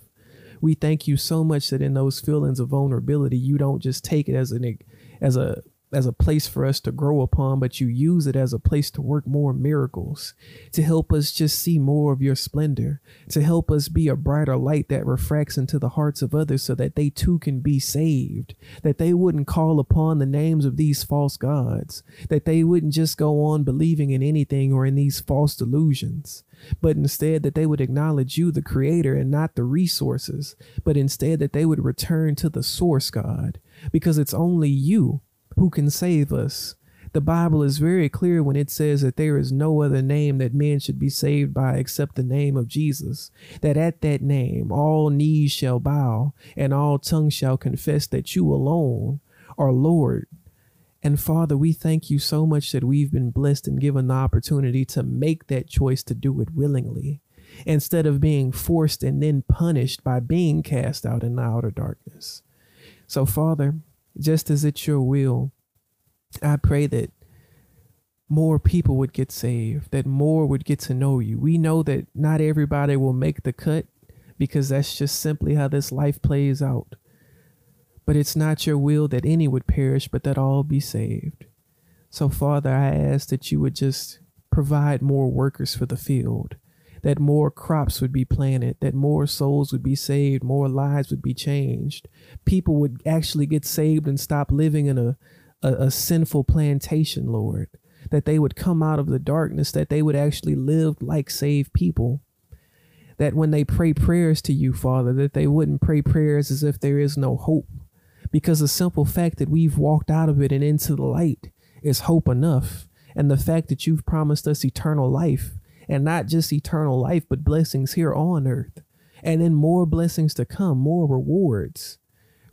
We thank you so much that in those feelings of vulnerability, you don't just take it as an as a as a place for us to grow upon, but you use it as a place to work more miracles, to help us just see more of your splendor, to help us be a brighter light that refracts into the hearts of others so that they too can be saved, that they wouldn't call upon the names of these false gods, that they wouldn't just go on believing in anything or in these false delusions. But instead, that they would acknowledge you, the creator, and not the resources, but instead that they would return to the source God, because it's only you who can save us. The Bible is very clear when it says that there is no other name that men should be saved by except the name of Jesus. That at that name all knees shall bow and all tongues shall confess that you alone are Lord. And Father, we thank you so much that we've been blessed and given the opportunity to make that choice to do it willingly instead of being forced and then punished by being cast out in the outer darkness. So, Father, just as it's your will, I pray that more people would get saved, that more would get to know you. We know that not everybody will make the cut because that's just simply how this life plays out. But it's not your will that any would perish, but that all be saved. So, Father, I ask that you would just provide more workers for the field, that more crops would be planted, that more souls would be saved, more lives would be changed. People would actually get saved and stop living in a, a, a sinful plantation, Lord. That they would come out of the darkness, that they would actually live like saved people. That when they pray prayers to you, Father, that they wouldn't pray prayers as if there is no hope. Because the simple fact that we've walked out of it and into the light is hope enough. And the fact that you've promised us eternal life and not just eternal life, but blessings here on earth, and then more blessings to come, more rewards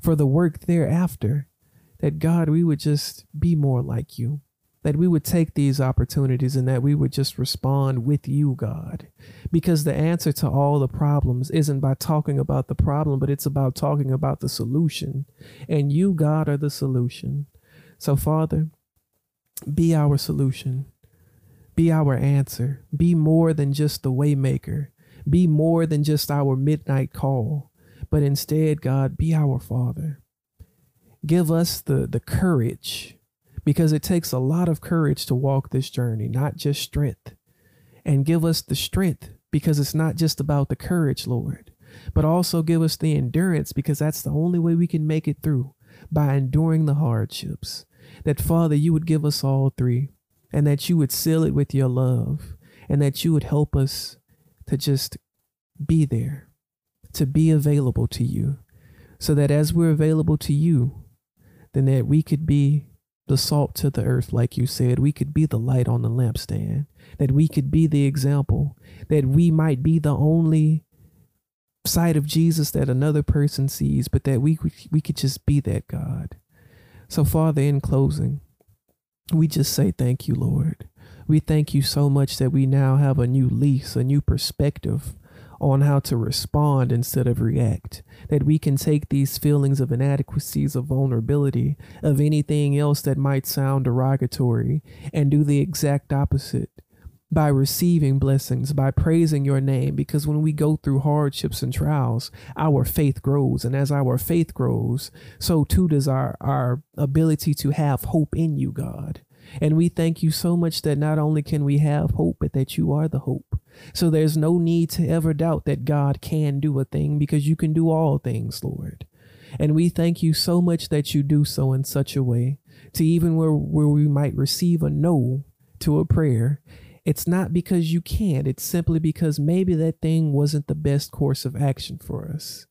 for the work thereafter. That God, we would just be more like you, that we would take these opportunities and that we would just respond with you, God. Because the answer to all the problems isn't by talking about the problem, but it's about talking about the solution. And you, God, are the solution. So, Father, be our solution. Be our answer. Be more than just the waymaker. Be more than just our midnight call, but instead, God, be our Father. Give us the, the courage because it takes a lot of courage to walk this journey, not just strength. And give us the strength because it's not just about the courage, Lord, but also give us the endurance because that's the only way we can make it through by enduring the hardships. That, Father, you would give us all three and that you would seal it with your love and that you would help us to just be there, to be available to you, so that as we're available to you, then that we could be the salt to the earth, like you said. We could be the light on the lampstand, that we could be the example, that we might be the only sight of Jesus that another person sees, but that we, we could just be that God. So, Father, in closing, we just say thank you, Lord. We thank you so much that we now have a new lease, a new perspective on how to respond instead of react. That we can take these feelings of inadequacies, of vulnerability, of anything else that might sound derogatory, and do the exact opposite by receiving blessings, by praising your name, because when we go through hardships and trials, our faith grows. And as our faith grows, so too does our, our ability to have hope in you, God. And we thank you so much that not only can we have hope, but that you are the hope. So there's no need to ever doubt that God can do a thing because you can do all things, Lord. And we thank you so much that you do so in such a way to even where, where we might receive a no to a prayer it's not because you can't, it's simply because maybe that thing wasn't the best course of action for us.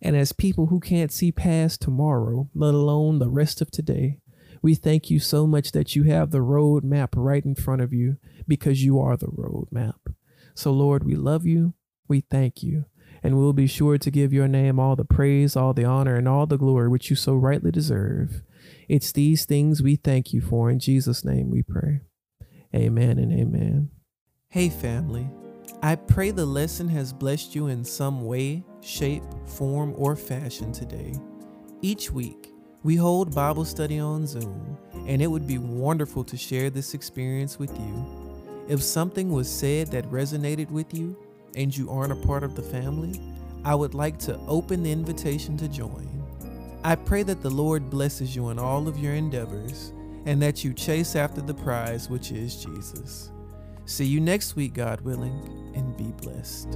And as people who can't see past tomorrow, let alone the rest of today, we thank you so much that you have the road map right in front of you because you are the road map. So, Lord, we love you, we thank you, and we'll be sure to give your name all the praise, all the honor, and all the glory which you so rightly deserve. It's these things we thank you for. In Jesus' name we pray. Amen and amen. Hey, family. I pray the lesson has blessed you in some way, shape, form, or fashion today. Each week, we hold Bible study on Zoom, and it would be wonderful to share this experience with you. If something was said that resonated with you and you aren't a part of the family, I would like to open the invitation to join. I pray that the Lord blesses you in all of your endeavors and that you chase after the prize, which is Jesus. See you next week, God willing, and be blessed.